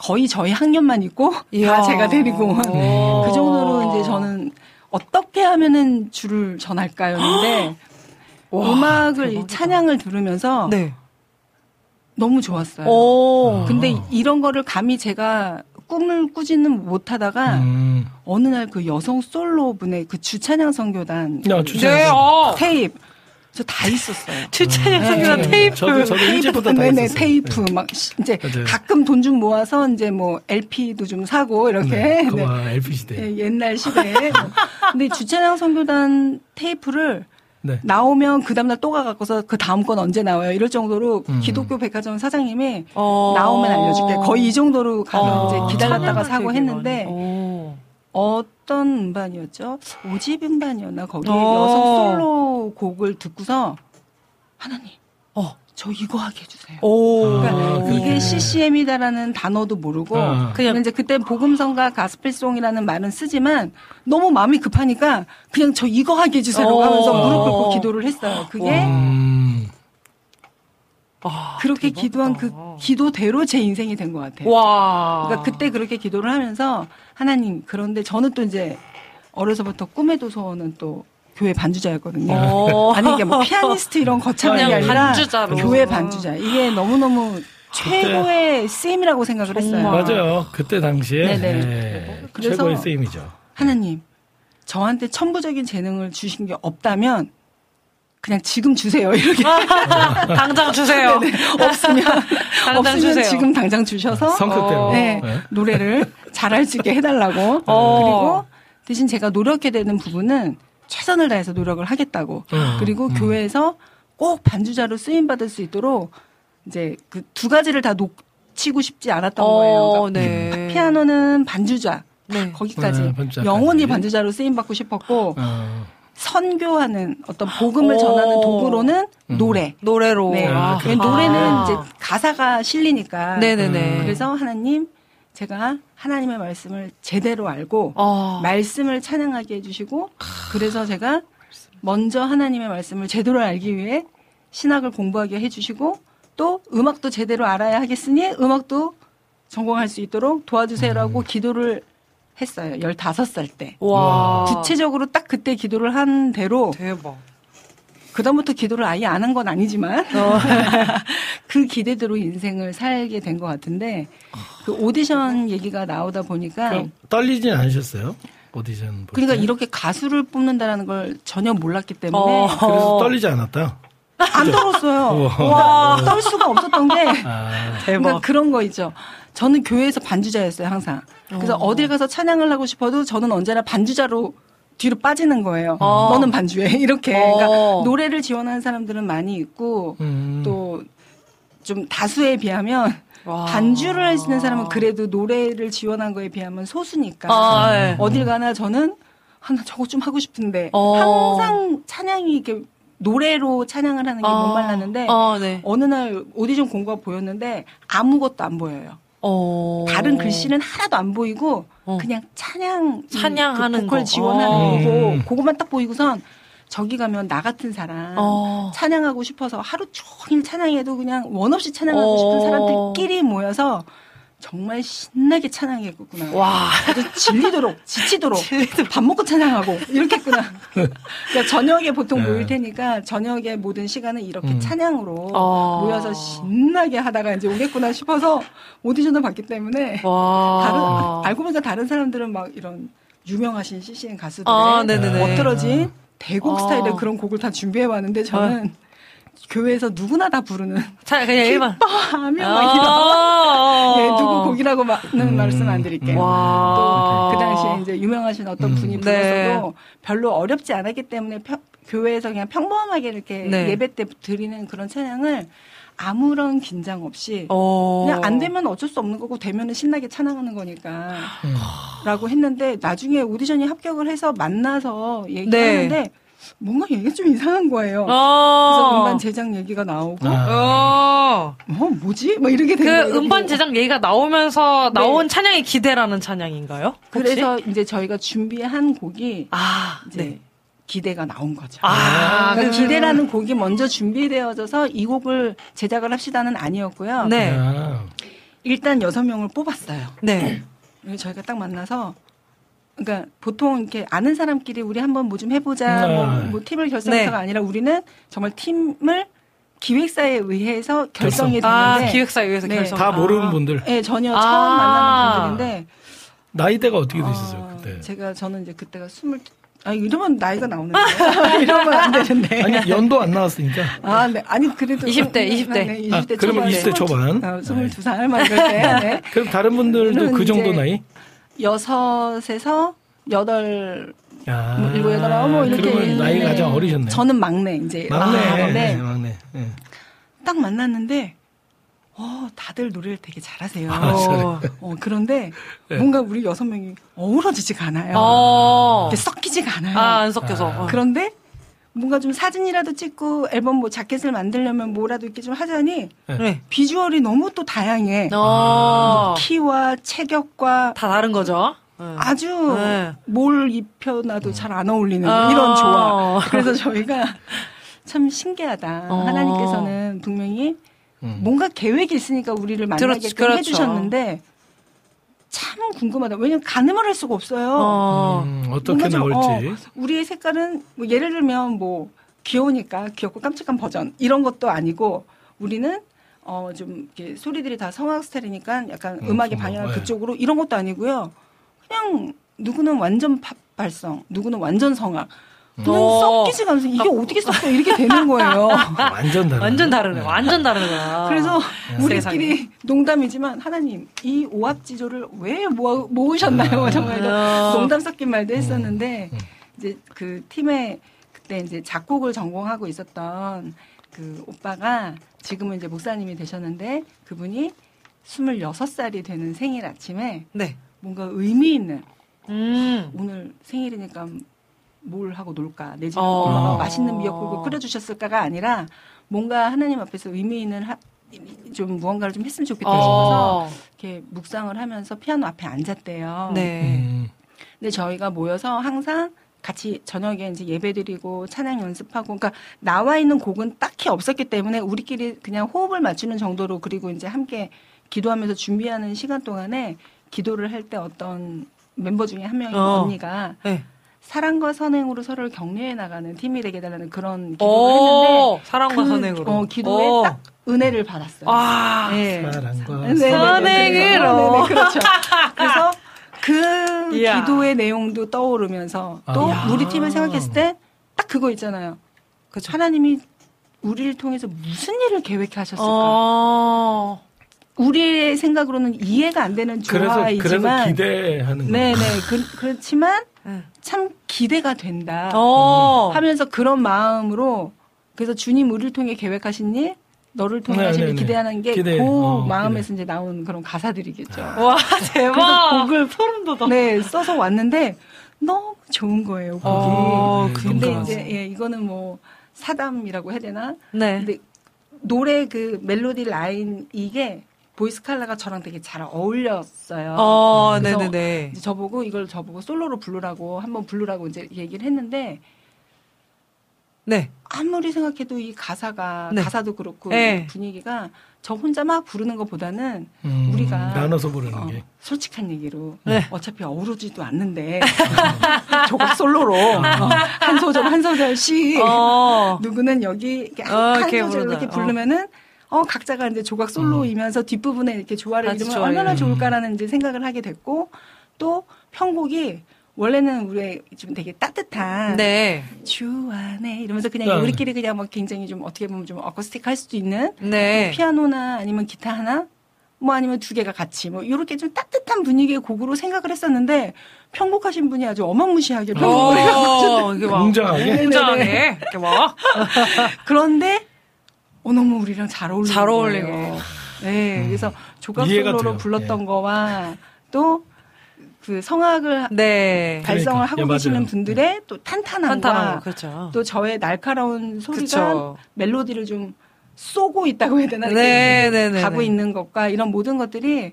거의 저희 학년만 있고 이야. 다 제가 데리고 온 오. 그 정도로 이제 저는 어떻게 하면은 줄을 전할까였는데 와, 음악을 이 대박이다. 찬양을 들으면서 네. 너무 좋았어요. 오. 근데 이런 거를 감히 제가 꿈을 꾸지는 못하다가 음. 어느 날 그 여성 솔로 분의 그 주찬양 선교단 야, 그 주찬양 네, 어. 테이프 저 다 있었어요. 추천의 네, 성교사 네. 테이프. 저도 저도 일제부터 다 네네 있었어요. 테이프 네. 막 시- 이제 맞아요. 가끔 돈 좀 모아서 이제 뭐 LP도 좀 사고 이렇게 네, 네. LP 시대. 예, 옛날 시대에 뭐. 근데 주찬양 선교단 테이프를 네. 나오면 그 다음날 또 가갖고서 그 다음 건 언제 나와요 이럴 정도로 음. 기독교 백화점 사장님이 어. 나오면 알려줄게 거의 이 정도로 가서 어. 이제 기다렸다가 사고 했는데. 오. 어떤 음반이었죠? 오집 음반이었나? 거기에 어. 여성 솔로 곡을 듣고서 하나님, 어. 저 이거 하게 해주세요. 오. 그러니까 아, 이게. CCM이다라는 단어도 모르고 어. 그냥- 이제 그때 복음성가 가스펠송이라는 말은 쓰지만 너무 마음이 급하니까 그냥 저 이거 하게 해주세요라고 어. 하면서 무릎 꿇고 기도를 했어요. 그게 음. 아, 그렇게 대박이다. 기도한 그 기도대로 제 인생이 된 것 같아요. 와. 그러니까 그때 그렇게 기도를 하면서 하나님 그런데 저는 또 이제 어려서부터 꿈의 도서는 또 교회 반주자였거든요. 어. 아니 이게 뭐 피아니스트 이런 거창한 게 아니라 반주자로. 교회 반주자 이게 너무 너무 최고의 쓰임이라고 생각을 했어요. 맞아요. 그때 당시에 네네. 예, 그래서- 최고의 쓰임이죠. 하나님 저한테 천부적인 재능을 주신 게 없다면 그냥 지금 주세요 이렇게 당장 주세요. 네네. 없으면 당장 없으면 주세요. 지금 당장 주셔서 성격대로. 어. 네, 네. 노래를 잘할 수 있게 해달라고. 어. 그리고 대신 제가 노력해야 되는 부분은 최선을 다해서 노력을 하겠다고. 음, 그리고 음. 교회에서 꼭 반주자로 쓰임 받을 수 있도록 이제 그 두 가지를 다 놓치고 싶지 않았던 거예요. 어, 그러니까 네. 피아노는 반주자. 네. 거기까지 네. 영원히 반주자로 쓰임 받고 싶었고 어. 선교하는 어떤 복음을 어. 전하는 도구로는 음. 노래. 노래로. 네. 아, 왜 노래는 아. 이제 가사가 실리니까. 네네네. 그래서 하나님 제가 하나님의 말씀을 제대로 알고 어. 말씀을 찬양하게 해주시고 그래서 제가 먼저 하나님의 말씀을 제대로 알기 위해 신학을 공부하게 해주시고 또 음악도 제대로 알아야 하겠으니 음악도 전공할 수 있도록 도와주세요라고 기도를 했어요. 15살 때. 와. 구체적으로 딱 그때 기도를 한 대로 대박. 그다음부터 기도를 아예 안 한 건 아니지만 어. 그 기대대로 인생을 살게 된 것 같은데 그 오디션 얘기가 나오다 보니까 떨리진 않으셨어요? 오디션 볼 그러니까 때? 이렇게 가수를 뽑는다라는 걸 전혀 몰랐기 때문에 어. 그래서 떨리지 않았다. 안 떨었어요. 우와. 떨 수가 없었던 게 아, 대박. 그러니까 그런 거 있죠. 저는 교회에서 반주자였어요 항상. 그래서 어. 딜 가서 찬양을 하고 싶어도 저는 언제나 반주자로 뒤로 빠지는 거예요. 어. 너는 반주해 이렇게. 어. 그러니까 노래를 지원하는 사람들은 많이 있고 음. 또좀 다수에 비하면 와. 반주를 하시는 사람은 그래도 노래를 지원한 거에 비하면 소수니까 아, 네. 어딜 가나 저는 하나 저거 좀 하고 싶은데 어. 항상 찬양이 이렇게 노래로 찬양을 하는 게 아. 목말랐는데 어, 네. 어느 날 오디션 공고가 보였는데 아무것도 안 보여요. 어. 다른 글씨는 하나도 안 보이고 어. 그냥 찬양 이 찬양하는 그 보컬 거. 지원하는 어. 거고 음. 그것만 딱 보이고선 저기 가면 나 같은 사람 어. 찬양하고 싶어서 하루 종일 찬양해도 그냥 원 없이 찬양하고 어. 싶은 사람들끼리 모여서 정말 신나게 찬양했구나. 와. 아주 질리도록 지치도록 밥 먹고 찬양하고 이렇게 했구나. 그러니까 저녁에 보통 네. 모일 테니까 저녁에 모든 시간은 이렇게 음. 찬양으로 어. 모여서 신나게 하다가 이제 오겠구나 싶어서 오디션을 봤기 때문에 와. 다른 알고 보니까 다른 사람들은 막 이런 유명하신 CCN 가수들의 아, 네네네. 멋들어진 대곡 아. 스타일의 그런 곡을 다 준비해 왔는데 저는 교회에서 누구나 다 부르는 자, 그냥 일반. 하면 막 이런 아. 예, 누구 곡이라고 는 말씀 안 드릴게요. 와. 또그 당시에 이제 유명하신 어떤 음. 분이 네. 불러서도 별로 어렵지 않았기 때문에 평- 교회에서 그냥 평범하게 이렇게 네. 예배 때 드리는 그런 찬양을 아무런 긴장 없이 어. 그냥 안 되면 어쩔 수 없는 거고 되면은 신나게 찬양하는 거니까 음. 라고 했는데 나중에 오디션이 합격을 해서 만나서 얘기하는데 뭔가 얘기가 좀 이상한 거예요. 네. 어. 그래서 음반 제작 얘기가 나오고 아. 어. 어 뭐지? 뭐 이렇게 된그 거예요. 음반 제작 얘기가 나오면서 네. 나온 찬양이 기대라는 찬양인가요? 혹시? 그래서 이제 저희가 준비한 곡이 아, 이제 네. 기대가 나온 거죠. 아, 그러니까 그- 기대라는 곡이 먼저 준비되어져서 이 곡을 제작을 합시다는 아니었고요. 네. 아. 일단 여섯 명을 뽑았어요. 네. 저희가 딱 만나서 그러니까 보통 이렇게 아는 사람끼리 우리 한번 뭐 좀 해보자, 네. 뭐, 뭐 팀을 결성해서가 네. 아니라 우리는 정말 팀을 기획사에 의해서 결성이 아, 됐는데 기획사에 의해서 네. 결성. 다 모르는 아. 분들 네, 전혀 아. 처음 만나는 분들인데 나이대가 어떻게 되셨어요 어, 그때? 제가 저는 이제 그때가 스물 아 이러면 나이가 나오는데 이러면 안 되는데 아니 연도 안 나왔으니까. 아, 네. 아니, 그래도. 20대, 네, 20대. 네, 20대 아, 그러면 초반에. 20대 초반. 어, 22살 막 이럴 때. 네. 그럼 다른 분들도 그 정도 이제 나이? 여섯에서 여덟, 아, 뭐 일곱, 여덟, 아홉 뭐 이렇게. 그러면 나이가 가장 어리셨네. 저는 막내, 이제. 막내, 막내인데 네, 막내. 네. 딱 만났는데, 어, 다들 노래를 되게 잘하세요. 아, 어. 어, 그런데 네. 뭔가 우리 여섯 명이 어우러지지가 않아요. 어. 섞이지가 않아요. 아, 안 섞여서. 아. 어. 그런데 뭔가 좀 사진이라도 찍고 앨범 뭐 자켓을 만들려면 뭐라도 이렇게 좀 하자니 네. 비주얼이 너무 또 다양해. 어. 키와 체격과 다 다른 거죠. 네. 아주 네. 뭘 입혀놔도 잘 안 어울리는 아. 이런 조화. 그래서 저희가 참 신기하다. 어. 하나님께서는 분명히 음. 뭔가 계획이 있으니까 우리를 만나게끔 그렇지, 그렇죠. 해주셨는데 참 궁금하다. 왜냐면 가늠을 할 수가 없어요. 어. 음, 어떻게 좀, 나올지. 어, 우리의 색깔은 뭐 예를 들면 뭐 귀여우니까 귀엽고 깜찍한 버전 이런 것도 아니고 우리는 어 좀 이렇게 소리들이 다 성악 스타일이니까 약간 음, 음, 악의 방향을 네. 그쪽으로 이런 것도 아니고요. 그냥 누구는 완전 팝 발성, 누구는 완전 성악. 저는 어. 섞이지가 않아서 이게 어떻게 섞여 이렇게 되는 거예요. 완전 다른. 완전 다르네. 완전 다르구나. 그래서 우리끼리. 농담이지만 하나님 이 오합지조를 왜 모아, 모으셨나요? 아. 정말 아. 농담 섞인 말도 했었는데 음. 이제 그 팀에 그때 이제 작곡을 전공하고 있었던 그 오빠가 지금은 이제 목사님이 되셨는데 그분이 26살이 되는 생일 아침에 네. 뭔가 의미 있는 음. 오늘 생일이니까 뭘 하고 놀까 내 집에 어. 엄마가 맛있는 미역국을 끓여주셨을까가 아니라 뭔가 하나님 앞에서 의미 있는 하- 좀 무언가를 좀 했으면 좋겠다 싶어서 어. 이렇게 묵상을 하면서 피아노 앞에 앉았대요. 네. 음. 근데 저희가 모여서 항상 같이 저녁에 이제 예배드리고 찬양 연습하고 그러니까 나와 있는 곡은 딱히 없었기 때문에 우리끼리 그냥 호흡을 맞추는 정도로 그리고 이제 함께 기도하면서 준비하는 시간 동안에 기도를 할 때 어떤 멤버 중에 한 명인 어. 언니가 네. 사랑과 선행으로 서로를 격려해 나가는 팀이 되게 달라는 그런 기도를 했는데 오, 사랑과 그, 선행으로. 어, 기도에 오. 딱 은혜를 받았어요. 아. 네. 사랑과 네, 네, 네, 선행으로. 그래서, 네네, 그렇죠. 그래서 그 이야. 기도의 내용도 떠오르면서 또 아. 우리 팀을 생각했을 때 딱 그거 있잖아요. 그쵸. 하나님이 우리를 통해서 무슨 일을 계획하셨을까? 어. 우리의 생각으로는 이해가 안 되는 그래서 그래서 조화이지만 기대하는 거. 네네 그, 그렇지만 네. 참 기대가 된다 어. 하면서 그런 마음으로 그래서 주님 우리를 통해 계획하신 일 너를 통해 네, 하신 네, 일 네. 기대하는 게그 기대. 어, 마음에서 이제 나온 그런 가사들이겠죠. 와, 그래서 대박. 곡을 소름 돋아. 네 써서 왔는데 너무 좋은 거예요. 곡이. 어, 근데 그러니까. 이제 예, 이거는 뭐 사담이라고 해야 되나? 네. 근데 노래 그 멜로디 라인 이게 보이스 칼라가 저랑 되게 잘 어울렸어요. 어, 그래서 네네네. 이제 저보고 이걸 저보고 솔로로 부르라고 한번 부르라고 이제 얘기를 했는데 네. 아무리 생각해도 이 가사가 네. 가사도 그렇고 네. 분위기가 저 혼자 막 부르는 것보다는 음, 우리가 나눠서 부르는 어, 게. 솔직한 얘기로 네. 어차피 어우러지도 않는데 조각 솔로로 어, 한 소절 한 소절씩 어. 누구는 여기 이렇게 한, 어, 한 이렇게 소절. 이렇게 부르면은 어 각자가 이제 조각 솔로이면서 뒷부분에 이렇게 조화를 이루면 얼마나. 좋을까라는 이제 생각을 하게 됐고 또 편곡이 원래는 우리 좀 되게 따뜻한 네. 주 안에 이러면서 그냥 네. 우리끼리 그냥 막 굉장히 좀 어떻게 보면 좀 어쿠스틱 할 수도 있는 네. 피아노나 아니면 기타 하나 뭐 아니면 두 개가 같이 뭐 이렇게 좀 따뜻한 분위기의 곡으로 생각을 했었는데 편곡하신 분이 아주 어마무시하게 편곡을 해가지고 어, 막. 웅장하게? 웅장하게. 이렇게 막. 그런데 어 너무 우리랑 잘 어울리는 잘 어울리고. 네, 그래서 조각 솔로로. 불렀던 예. 거와 또 그 성악을 네. 발성을 그러니까. 하고 예, 계시는. 분들의 또 탄탄함과 탄탄하고, 그렇죠. 또 저의 날카로운 소리가 그쵸. 멜로디를 좀 쏘고 있다고 해야 되나 이렇게 네, 네, 네, 가고 네. 있는 것과 이런 모든 것들이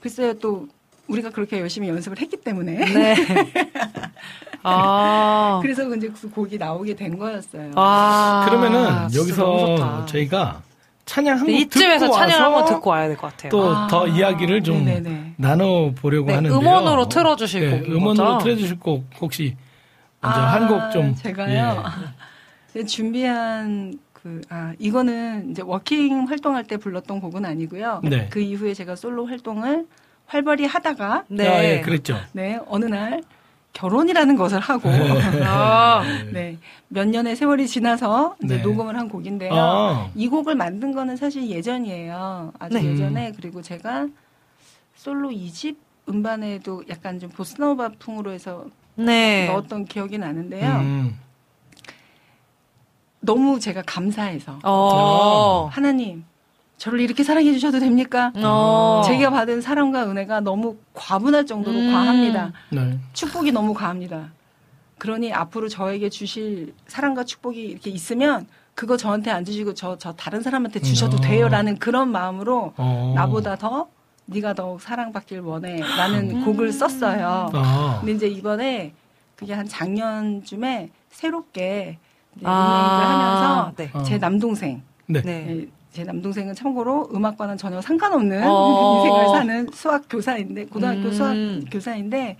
글쎄요 또 우리가 그렇게 열심히 연습을 했기 때문에 네. 아. 그래서 이제 그 곡이 나오게 된 거였어요. 아. 그러면은 너무 여기서. 저희가 찬양 한곡 네, 이쯤에서 찬양 와서 한번 듣고 와야 될 것 같아요. 또 아, 더 이야기를 좀 네네네. 나눠 보려고 네, 하는데요. 음원으로 틀어주실 네, 곡인 음원으로 거죠? 틀어주실 곡 혹시 먼저 아, 한곡 좀 제가요. 제가 준비한 그, 아, 이거는 이제 워킹 활동할 때 불렀던 곡은 아니고요. 네. 그 이후에 제가 솔로 활동을 활발히 하다가, 예. 아, 예, 그랬죠. 네, 어느 날 결혼이라는 것을 하고, 아, 네, 몇 년의 세월이 지나서 이제 네. 녹음을 한 곡인데요. 아. 이 곡을 만든 거는 사실 예전이에요. 아주 네. 예전에. 그리고 제가 솔로 2집 음반에도 약간 좀 보스노바풍으로 해서 네. 넣었던 기억이 나는데요. 음. 너무 제가 감사해서 어. 하나님 저를 이렇게 사랑해 주셔도 됩니까? 어. 제가 받은 사랑과 은혜가 너무 과분할 정도로 음. 과합니다. 네. 축복이 너무 과합니다. 그러니 앞으로 저에게 주실 사랑과 축복이 이렇게 있으면 그거 저한테 안 주시고 저, 저 다른 사람한테 주셔도 어. 돼요라는 그런 마음으로 어. 나보다 더 네가 더욱 사랑받길 원해라는 곡을 썼어요. 아. 근데 이제 이번에 그게 한 작년쯤에 새롭게 아, 리메이크를 하면서 네. 어. 제 남동생 네. 네. 네, 제 남동생은 참고로 음악과는 전혀 상관없는 어. 인생을 사는 수학 교사인데 고등학교 음. 수학 교사인데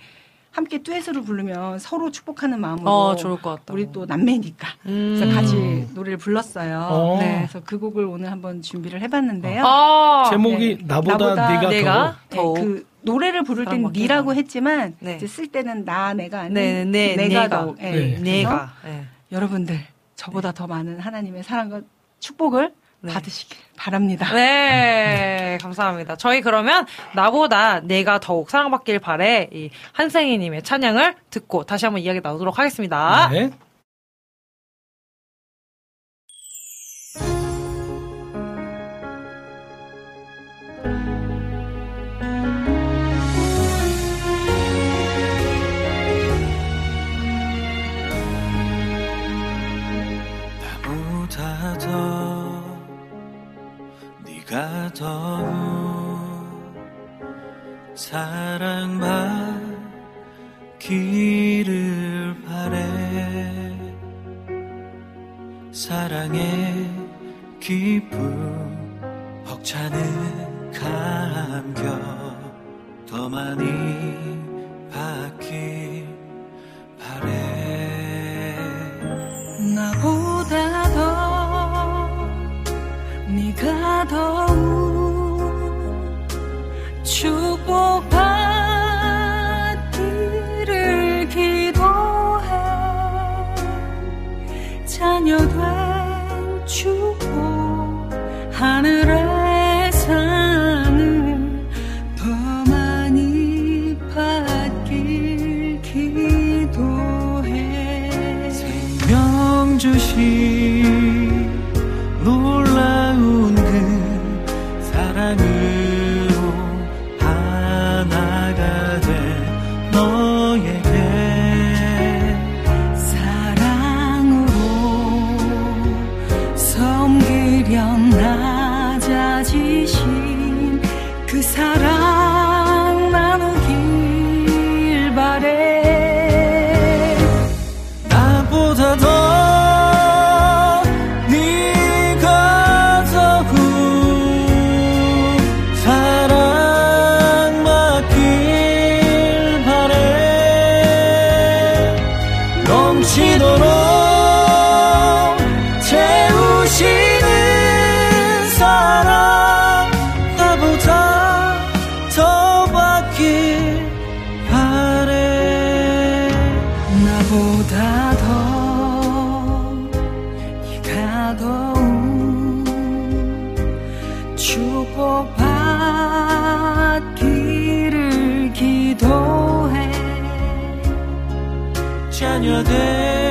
함께 듀엣으로 부르면 서로 축복하는 마음으로 어, 좋을 것 같다. 우리 또 남매니까 음. 그래서 같이 노래를 불렀어요. 어. 네, 그래서 그 곡을 오늘 한번 준비를 해봤는데요. 아, 제목이 네. 나보다, 나보다 네가, 내가 네, 더그 노래를 부를 땐 니라고. 했지만 네. 이제 쓸 때는 나 내가 아닌 네, 네, 내가 내가. 더욱. 네. 네. 내가. 네. 여러분들 저보다 더 많은 하나님의 사랑과 축복을 네. 받으시길 바랍니다. 네, 감사합니다. 저희 그러면 나보다 내가 더욱 사랑받길 바래 이 한생이님의 찬양을 듣고 다시 한번 이야기 나누도록 하겠습니다. 네. 네가 더욱 사랑받기를 바래. 사랑의 기쁨 벅차는 감격. 더 많이 받길 바래. 나보다 더 네가 더욱 축복받기를 기도해. 자녀된 축복 하늘의 자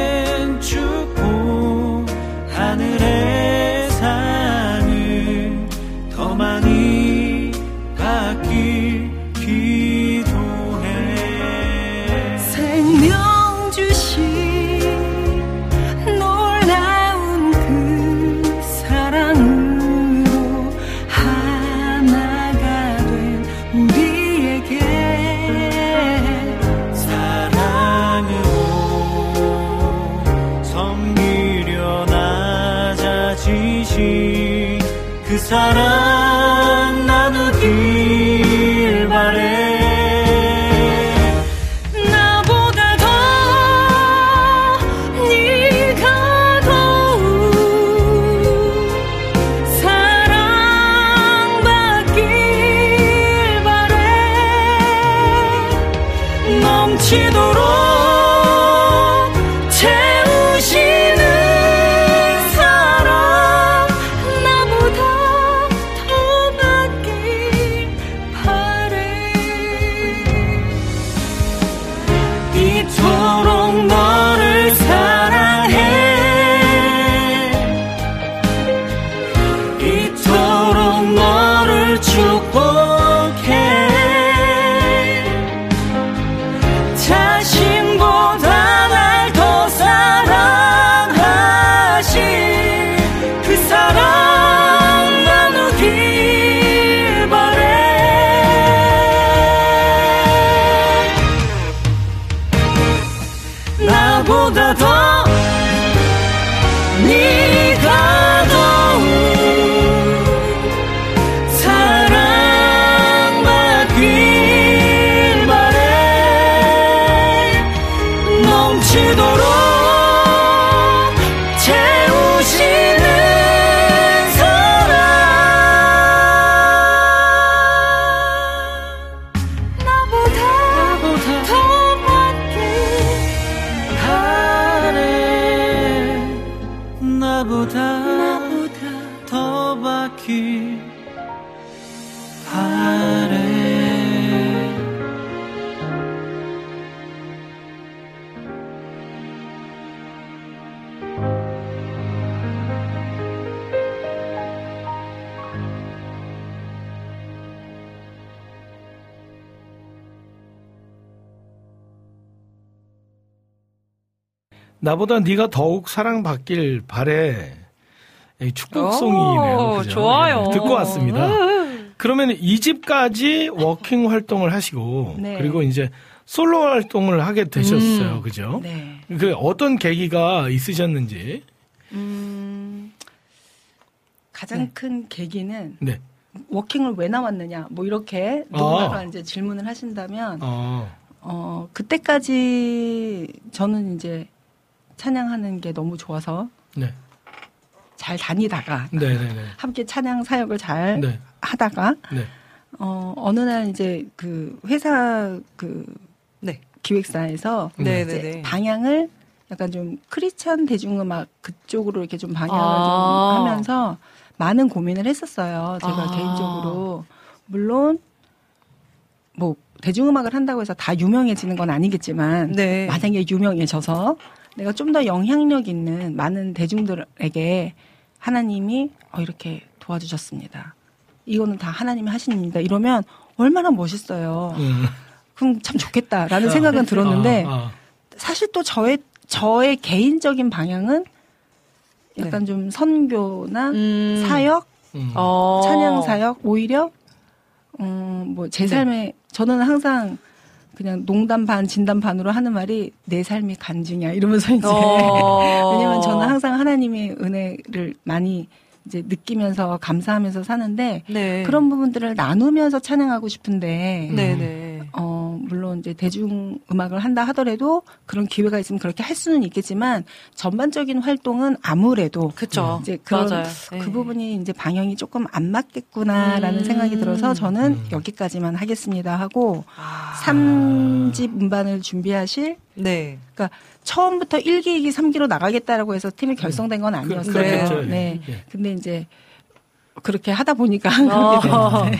나보다 네가 더욱 사랑받길 바래. 이 축복송이네요. 오? 좋아요. 예, 듣고 왔습니다. 그러면 2집까지 워킹 활동을 하시고 네. 그리고 이제 솔로 활동을 하게 되셨어요. 음. 그죠? 네. 그 어떤 계기가 있으셨는지. 음, 가장 큰 계기는 네. 워킹을 왜 나왔느냐, 뭐 이렇게 아. 누군가가 이제 질문을 하신다면, 어. 어, 그때까지 저는 이제 찬양하는 게 너무 좋아서 네. 잘 다니다가 네, 네, 네. 함께 찬양 사역을 잘 네. 하다가 네. 어, 어느 날 이제 그 회사 그 네. 기획사에서 네, 이제 네, 네. 방향을 약간 좀 크리스천 대중음악 그쪽으로 이렇게 좀 방향을 아. 좀 하면서 많은 고민을 했었어요. 제가 아. 개인적으로 물론 뭐 대중음악을 한다고 해서 다 유명해지는 건 아니겠지만 네. 만약에 유명해져서 내가 좀 더 영향력 있는 많은 대중들에게 하나님이 어, 이렇게 도와주셨습니다. 이거는 다 하나님이 하신 일입니다. 이러면 얼마나 멋있어요. 음. 그럼 참 좋겠다라는 생각은 들었는데 아, 아. 사실 또 저의 저의 개인적인 방향은 약간 좀 선교나 네. 음. 사역, 음. 어. 찬양 사역 오히려 음 뭐 제 네. 삶에 저는 항상 그냥 농담 반 진담 반으로 하는 말이 내 삶이 간증이야 이러면서 이제 어. 왜냐면 저는 항상 하나님의 은혜를 많이 이제 느끼면서 감사하면서 사는데 네. 그런 부분들을 나누면서 찬양하고 싶은데 네 네. 어, 물론 이제 대중 음악을 한다 하더라도 그런 기회가 있으면 그렇게 할 수는 있겠지만 전반적인 활동은 아무래도 그쵸. 이제 그런 맞아요. 그 네. 부분이 이제 방향이 조금 안 맞겠구나라는 음. 생각이 들어서 저는 음. 여기까지만 하겠습니다 하고 아. 삼집 음반을 준비하실 네. 그러니까 처음부터 1기, 2기, 3기로 나가겠다라고 해서 팀이 결성된 건 아니었어요. 그렇겠죠. 네. 예. 근데 이제 그렇게 하다 보니까 어.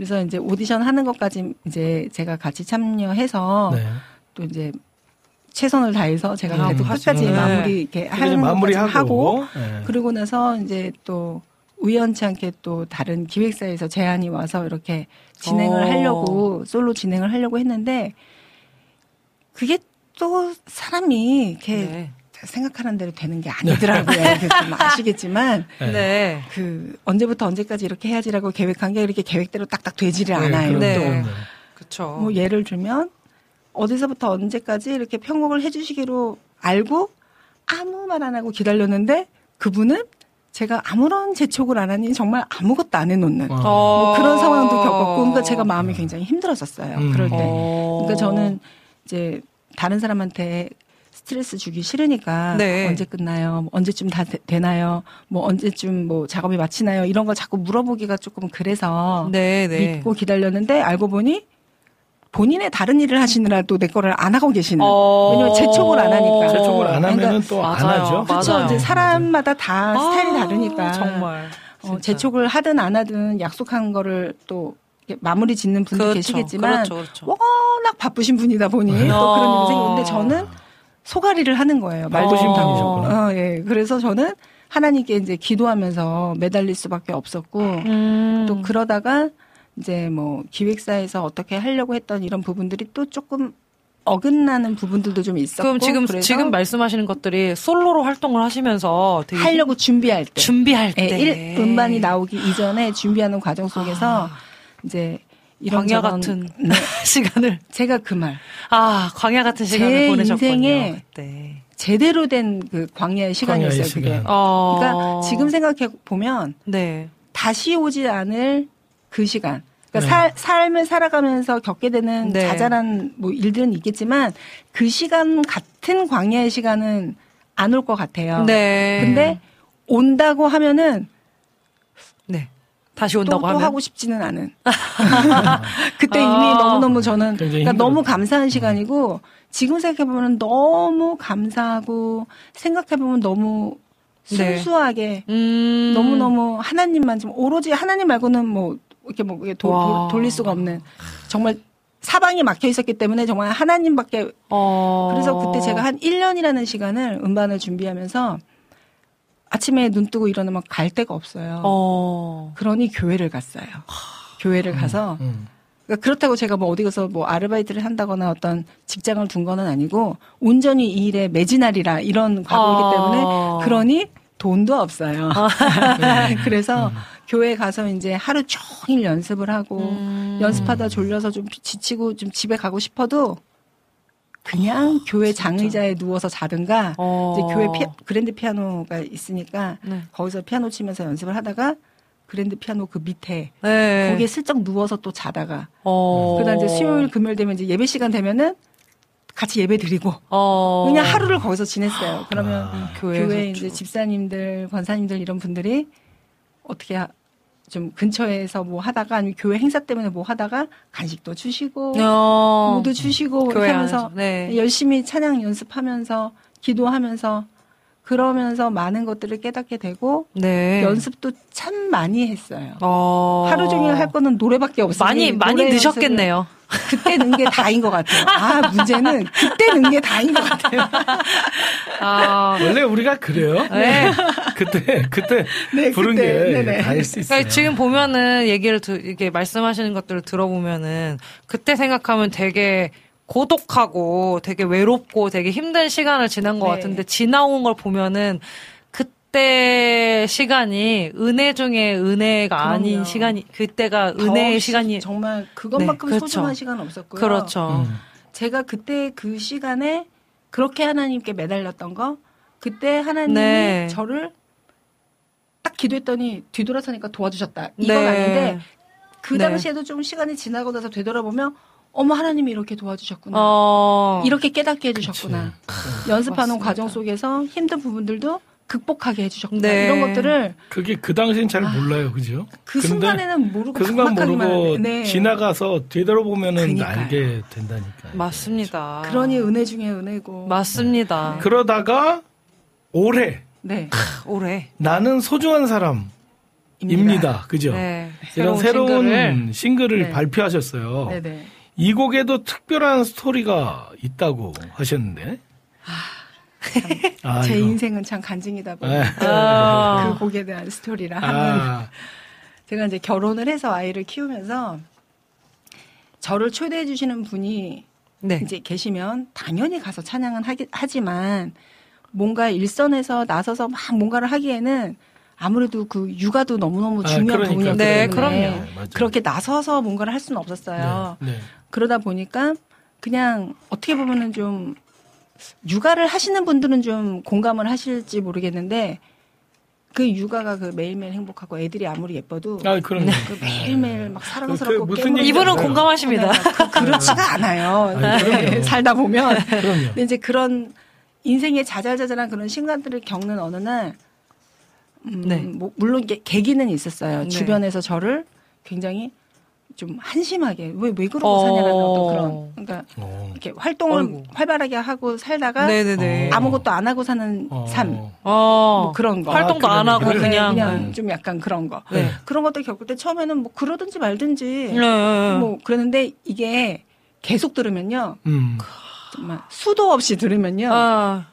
그래서 이제 오디션 하는 것까지 이제 제가 같이 참여해서 네. 또 이제 최선을 다해서 제가 음, 그래도. 끝까지 네. 마무리 이렇게 하는 마무리하고 하고 예. 그러고 나서 이제 또 우연치 않게 또 다른 기획사에서 제안이 와서 이렇게 진행을 어. 하려고 솔로 진행을 하려고 했는데 그게 또 사람이 이렇게 네. 생각하는 대로 되는 게 아니더라고요. 그래서 좀 아시겠지만 네. 네. 그 언제부터 언제까지 이렇게 해야지라고 계획한 게 이렇게 계획대로 딱딱 되지를 네, 않아요. 네. 또, 네. 그쵸. 뭐 예를 들면 어디서부터 언제까지 이렇게 편곡을 해주시기로 알고 아무 말 안 하고 기다렸는데 그분은 제가 아무런 재촉을 안 하니 정말 아무것도 안 해놓는 어. 뭐 그런 상황도 겪었고 그러니까 제가 마음이 굉장히 힘들었었어요. 음. 그럴 때. 어. 그러니까 저는 이제 다른 사람한테 스트레스 주기 싫으니까 네. 언제 끝나요? 뭐 언제쯤 다 되, 나요뭐 언제쯤 뭐 작업이 마치나요? 이런 걸 자꾸 물어보기가 조금 그래서 네, 네. 믿고 기다렸는데 알고 보니 본인의 다른 일을 하시느라 또 내 거를 안 하고 계시는. 어. 왜냐면 재촉을 안 하니까. 재촉을 안 하면은 그러니까 또안 맞아요. 하죠. 그렇죠. 이제 사람마다 다 스타일이 아, 다르니까. 정말. 어. 재촉을 하든 안 하든 약속한 거를 또 마무리 짓는 분도 그렇죠. 계시겠지만 그렇죠, 그렇죠. 워낙 바쁘신 분이다 보니 또 어. 그런 일이 생기는데 저는 소가리를 하는 거예요. 말 바쁘신 그대로. 분이셨구나. 어, 예. 그래서 저는 하나님께 이제 기도하면서 매달릴 수밖에 없었고 음. 또 그러다가 이제 뭐 기획사에서 어떻게 하려고 했던 이런 부분들이 또 조금 어긋나는 부분들도 좀 있었고 그럼 지금 지금 말씀하시는 것들이 솔로로 활동을 하시면서 되게 하려고 준비할 때 준비할 예, 때 일- 음반이 나오기 이전에 준비하는 과정 속에서 이제 이런 광야 저런- 같은 네, 시간을 제가 그 말 아 광야 같은 시간을 제 보내셨군요 인생에 그때. 제대로 된 그 광야의 시간이었어요. 광야의 그게. 시간. 어. 그러니까 지금 생각해 보면 네. 다시 오지 않을 그 시간. 그러니까 네. 살- 삶을 살아가면서 겪게 되는 네. 자잘한 뭐 일들은 있겠지만 그 시간 같은 광야의 시간은 안 올 것 같아요. 네. 근데 온다고 하면은 네. 다시 또, 온다고 또 하면 하고 싶지는 않은. 그때 이미 아. 너무너무 저는 그러니까 너무. 감사한 시간이고 지금 생각해 보면 너무 감사하고 생각해 보면 너무 네. 순수하게 음. 너무너무 하나님만 좀 오로지 하나님 말고는 뭐 이렇게 뭐 이게 도- 와. 도- 돌릴 수가 없는 정말 사방이 막혀 있었기 때문에 정말 하나님밖에 어. 그래서 그때 제가 한 1년이라는 시간을 음반을 준비하면서 아침에 눈 뜨고 일어나면 갈 데가 없어요. 어. 그러니 교회를 갔어요. 교회를 가서 음. 그러니까 그렇다고 제가 뭐 어디 가서 뭐 아르바이트를 한다거나 어떤 직장을 둔 거는 아니고 온전히 이 일에 매진하리라 이런 각오이기 아. 때문에 그러니 돈도 없어요. 그래서 교회 가서 이제 하루 종일 연습을 하고 음. 연습하다 졸려서 좀 지치고 좀 집에 가고 싶어도 그냥 교회 장의자에 누워서 자든가 어. 이제 교회 피, 그랜드 피아노가 있으니까 네. 거기서 피아노 치면서 연습을 하다가 그랜드 피아노 그 밑에 네. 거기에 슬쩍 누워서 또 자다가 어. 그러다 이제 수요일 금요일 되면 이제 예배 시간 되면은 같이 예배 드리고 어. 그냥 하루를 거기서 지냈어요. 그러면 아, 교회 이제 쭉. 집사님들, 권사님들 이런 분들이 어떻게 하- 좀 근처에서 뭐 하다가 아니면 교회 행사 때문에 뭐 하다가 간식도 주시고 어. 뭐도 주시고 이렇게 하면서. 네. 열심히 찬양 연습하면서 기도하면서 그러면서 많은 것들을 깨닫게 되고 네. 연습도 참 많이 했어요. 어. 하루 종일 할 거는 노래밖에 없어요. 많이 많이. 연습을 그때 는 게 다인 것 같아요. 아 문제는 그때 는 게 다인 것 같아요. 아. 원래 우리가 그래요. 네. 그때 그때 네, 부른 그때, 게 네네. 다일 수 있어요. 그러니까 지금 보면은 얘기를 드, 이게 말씀하시는 것들을 들어보면은 그때 생각하면 되게 고독하고 되게 외롭고 되게 힘든 시간을 지난 것 네. 같은데 지나온 걸 보면은 그때 시간이 은혜 중에 은혜가 아닌 그럼요. 시간이 그때가 더 은혜의 시- 시간이 정말 그것만큼 네, 그렇죠. 소중한 시간 없었고요. 그렇죠. 음. 제가 그때 그 시간에 그렇게 하나님께 매달렸던 거 그때 하나님이 네. 저를 딱 기도했더니 뒤돌아서니까 도와주셨다. 이건 네. 아닌데 그 네. 당시에도 좀 시간이 지나고 나서 되돌아보면 어머 하나님이 이렇게 도와주셨구나. 어. 이렇게 깨닫게 해주셨구나. 연습하는 맞습니다. 과정 속에서 힘든 부분들도 극복하게 해주셨구나. 네. 이런 것들을 그게 그 당시엔 잘 몰라요, 그죠? 그 순간에는 모르고 그 순간 모르고 네. 지나가서 되돌아보면은 그러니까요. 알게 된다니까요. 맞습니다. 그러니 은혜 중에 은혜고. 맞습니다. 그러다가 올해 네. 올해 나는 소중한 사람 입니다. 그죠? 네. 이런 새로운 싱글을 싱글을, 네. 발표하셨어요. 네네. 이 곡에도 특별한 스토리가 있다고 하셨는데. 아, 제 이거. 인생은 참 간증이다 보니 네. 아. 그 곡에 대한 스토리라 하면 아, 제가 이제 결혼을 해서 아이를 키우면서 저를 초대해 주시는 분이 네. 이제 계시면 당연히 가서 찬양은 하기, 하지만 뭔가 일선에서 나서서 막 뭔가를 하기에는 아무래도 그 육아도 너무너무 아, 중요한 그러니까. 부분이었기 네, 때문에 그럼요. 맞아요. 그렇게 나서서 뭔가를 할 수는 없었어요. 네, 네. 그러다 보니까 그냥 어떻게 보면은 좀 육아를 하시는 분들은 좀 공감을 하실지 모르겠는데 그 육아가 그 매일매일 행복하고 애들이 아무리 예뻐도 아, 그럼요. 그 매일매일 막 사랑스럽고 그 무슨 알아요. 공감하십니다. 그, 그렇지가 않아요. 아니. 네, 살다 보면. 그럼요. 근데 이제 그런 인생의 자잘자잘한 그런 순간들을 겪는 어느 날, 음, 네. 뭐 물론 계기는 있었어요. 네. 주변에서 저를 굉장히 좀 한심하게 왜 왜 그러고 어. 사냐라는 어떤 그런 그러니까 어. 이렇게 활동을 아이고. 활발하게 하고 살다가 네네네. 어. 아무것도 안 하고 사는 어. 삶 어. 뭐 그런 거 활동도 아, 안 하고 네, 그냥. 그냥 네. 좀 약간 그런 거 네. 그런 것들 겪을 때 처음에는 뭐 그러든지 말든지 네, 네. 뭐 그러는데 이게 계속 들으면요 음. 정말 수도 없이 들으면요 아,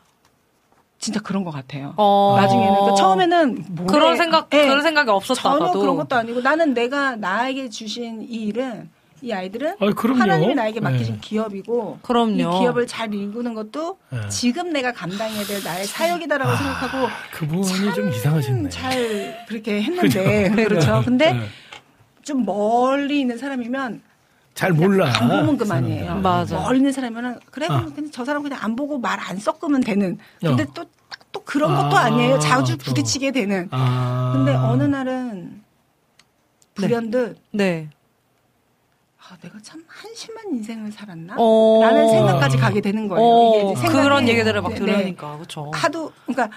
진짜 그런 것 같아요. 어. 나중에는 그러니까 처음에는 뭐래? 그런 생각 예, 그런 생각이 전혀 없었다가도 그런 것도 아니고 나는 내가 나에게 주신 이 일은 이 아이들은 아, 그럼요. 하나님이 나에게 맡기신 네. 기업이고 그럼요. 이 기업을 잘 일구는 것도 네. 지금 내가 감당해야 될 나의 사역이다라고 생각하고 그분이 좀 이상하셨네. 잘 그렇게 했는데 그렇죠 근데 네. 좀 멀리 있는 사람이면 잘 몰라. 안 보면 그만이에요. 사람들은. 맞아. 멀리 있는 사람이면 그래 아. 그냥 저 사람 그냥 안 보고 말 안 섞으면 되는. 근데 어. 또 또 그런 것도 아, 아니에요. 자주 또. 부딪히게 되는. 아. 근데 어느 날은 불현듯 네. 아, 내가 참 한심한 인생을 살았나? 어. 라는 생각까지 가게 되는 거예요. 어, 이게 이제 생각이. 그런 얘기들을 막 네, 들으니까 그렇죠. 하도 그러니까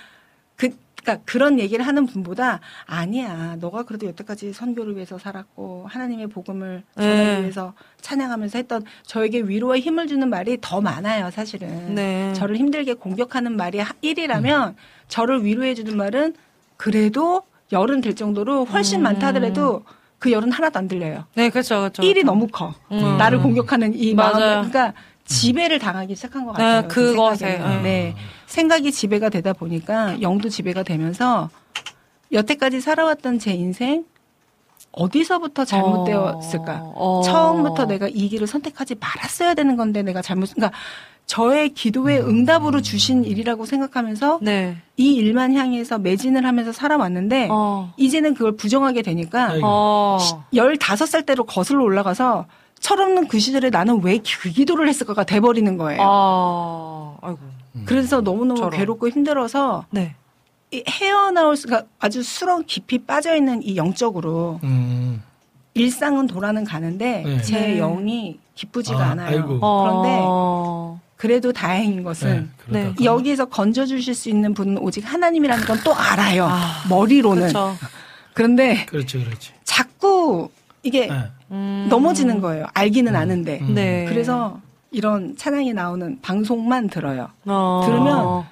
그 그러니까 그런 얘기를 하는 분보다 아니야. 너가 그래도 여태까지 선교를 위해서 살았고 하나님의 복음을 전하기 네. 위해서 찬양하면서 했던 저에게 위로와 힘을 주는 말이 더 많아요, 사실은. 네. 저를 힘들게 공격하는 말이 1이라면 저를 위로해 주는 말은 그래도 열은 될 정도로 훨씬 음. 많다 하더라도 그 열은 하나도 안 들려요. 네, 그렇죠, 그렇죠. 1이 너무 커. 음. 나를 공격하는 이. 마음을. 그러니까 지배를 당하기 시작한 것 같아요. 네, 제 그것에, 생각에는. 음. 네. 생각이 지배가 되다 보니까 영도 지배가 되면서 여태까지 살아왔던 제 인생 어디서부터 잘못되었을까? 어. 처음부터 내가 이 길을 선택하지 말았어야 되는 건데 내가 잘못, 그러니까 저의 기도의 응답으로 주신 일이라고 생각하면서 네. 이 일만 향해서 매진을 하면서 살아왔는데 어. 이제는 그걸 부정하게 되니까. 어. 15살 때로 거슬러 올라가서 철없는 그 시절에 나는 왜 그 기도를 했을까가 돼버리는 거예요. 아. 아이고. 그래서 너무너무 저런. 괴롭고 힘들어서 네. 이 헤어나올 수가 아주 수렁 깊이 빠져 있는 이 영적으로 음. 일상은 돌아는 가는데 네. 제 네. 영이 기쁘지가 아, 않아요. 아이고. 그런데 어. 그래도 다행인 것은 네, 그러다가. 여기에서 건져 주실 수 있는 분은 오직 하나님이라는 건 또 알아요. 아, 머리로는. 그렇죠. 그런데 그렇지, 그렇지. 자꾸 이게 네. 음. 넘어지는 거예요. 알기는 아는데. 음. 네. 그래서 이런 찬양이 나오는 방송만 들어요. 어. 들으면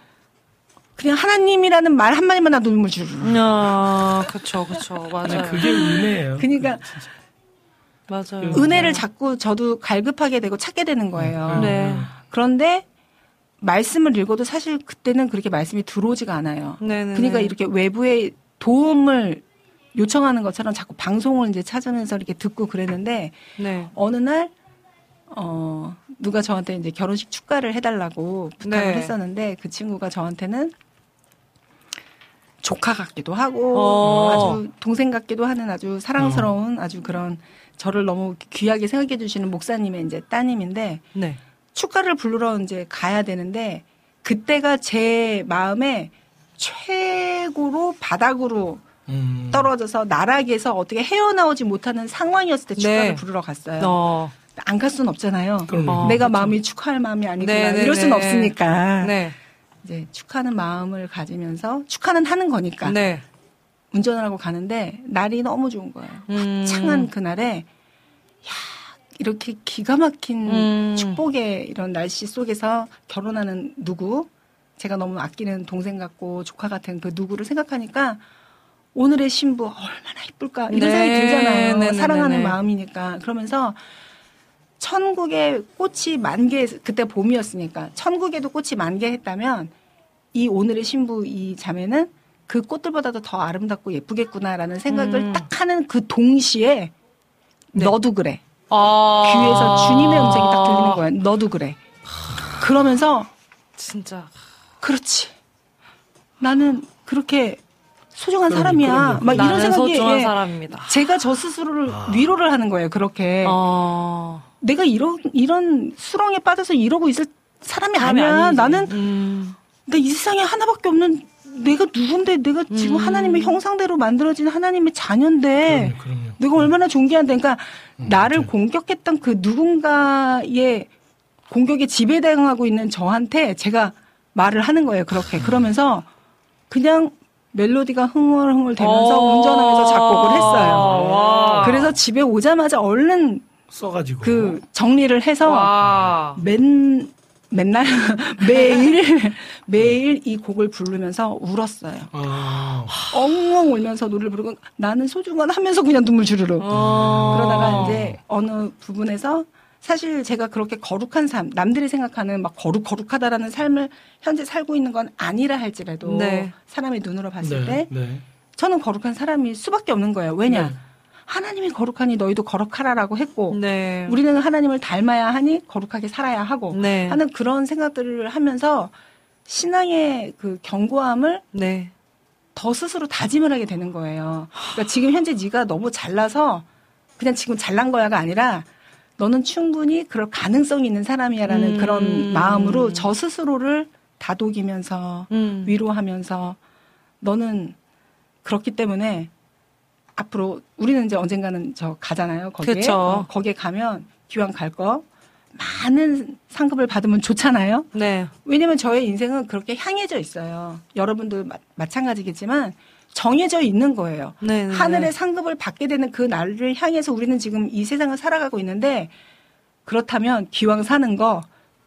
그냥 하나님이라는 말 한마디만 나도 눈물 주르. 아, 그쵸, 그쵸. 맞아요. 그게 은혜예요. 그러니까 맞아요. 은혜를 자꾸 저도 갈급하게 되고 찾게 되는 거예요. 네. 그런데 말씀을 읽어도 사실 그때는 그렇게 말씀이 들어오지가 않아요. 네네. 그러니까 이렇게 외부의 도움을 요청하는 것처럼 자꾸 방송을 이제 찾으면서 이렇게 듣고 그랬는데 네. 어느 날 어, 누가 저한테 이제 결혼식 축가를 해달라고 부탁을 네. 했었는데 그 친구가 저한테는 조카 같기도 하고 어. 아주 동생 같기도 하는 아주 사랑스러운 아주 그런 저를 너무 귀하게 생각해 주시는 목사님의 이제 따님인데 네. 축가를 부르러 이제 가야 되는데 그때가 제 마음에 최고로 바닥으로 음. 떨어져서 나락에서 어떻게 헤어나오지 못하는 상황이었을 때 축가를 네. 부르러 갔어요. 어. 안 갈 수는 없잖아요. 어, 내가 그쵸. 마음이 축하할 마음이 아니구나. 네, 네, 이럴 수는 네. 없으니까. 네. 이제 축하는 마음을 가지면서 축하는 하는 거니까 네. 운전을 하고 가는데 날이 너무 좋은 거예요. 음. 창한 그날에 야 이렇게 기가 막힌 음. 축복의 이런 날씨 속에서 결혼하는 누구 제가 너무 아끼는 동생 같고 조카 같은 그 누구를 생각하니까 오늘의 신부 얼마나 이쁠까 이런 네. 생각이 들잖아요. 네, 네, 사랑하는 네, 네. 마음이니까 그러면서 천국에 꽃이 만개 그때 봄이었으니까 천국에도 꽃이 만개했다면 이 오늘의 신부 이 자매는 그 꽃들보다도 더 아름답고 예쁘겠구나라는 생각을 음. 딱 하는 그 동시에 네. 너도 그래 아. 귀에서 주님의 음성이 딱 들리는 거야 너도 그래 그러면서 진짜. 그렇지 나는 그렇게 소중한 사람이야 그럼요. 막 이런 생각이 소중한 예, 사람입니다. 제가 저 스스로를 아. 위로를 하는 거예요 그렇게 어. 내가 이런 이런 수렁에 빠져서 이러고 있을 사람이, 사람이 아니야. 아니지. 나는 음. 내이 세상에 하나밖에 없는 내가 누군데 내가 지금 음. 하나님의 형상대로 만들어진 하나님의 자녀인데 그럼요, 그럼요. 내가 얼마나 존귀한데 그러니까 음, 나를 맞아요. 공격했던 그 누군가의 공격에 지배당하고 있는 저한테 제가 말을 하는 거예요. 그렇게 그러면서 그냥 멜로디가 흥얼흥얼 되면서 어. 운전하면서 작곡을 했어요. 와. 그래서 집에 오자마자 얼른 써가지고 그 정리를 해서 와. 맨 맨날 매일 매일 이 곡을 부르면서 울었어요. 아, 엉엉 울면서 노래를 부르고 나는 소중한 하면서 그냥 눈물 주르륵. 어. 그러다가 이제 어느 부분에서 사실 제가 그렇게 거룩한 삶, 남들이 생각하는 막 거룩 거룩하다라는 삶을 현재 살고 있는 건 아니라 할지라도 네. 사람의 눈으로 봤을 네, 때 네. 저는 거룩한 사람일 수밖에 없는 거예요. 왜냐? 네. 하나님이 거룩하니 너희도 거룩하라라고 했고 네. 우리는 하나님을 닮아야 하니 거룩하게 살아야 하고 네. 하는 그런 생각들을 하면서 신앙의 그 견고함을 네. 더 스스로 다짐을 하게 되는 거예요. 그러니까 지금 현재 네가 너무 잘나서 그냥 지금 잘난 거야가 아니라 너는 충분히 그럴 가능성이 있는 사람이야라는 음. 그런 마음으로 저 스스로를 다독이면서 음. 위로하면서 너는 그렇기 때문에 앞으로 우리는 이제 언젠가는 저 가잖아요. 거기에. 어, 거기에 가면 기왕 갈 거 많은 상급을 받으면 좋잖아요. 네. 왜냐면 저의 인생은 그렇게 향해져 있어요. 여러분도 마, 마찬가지겠지만 정해져 있는 거예요. 네. 네. 하늘의 상급을 받게 되는 그 날을 향해서 우리는 지금 이 세상을 살아가고 있는데 그렇다면 기왕 사는 거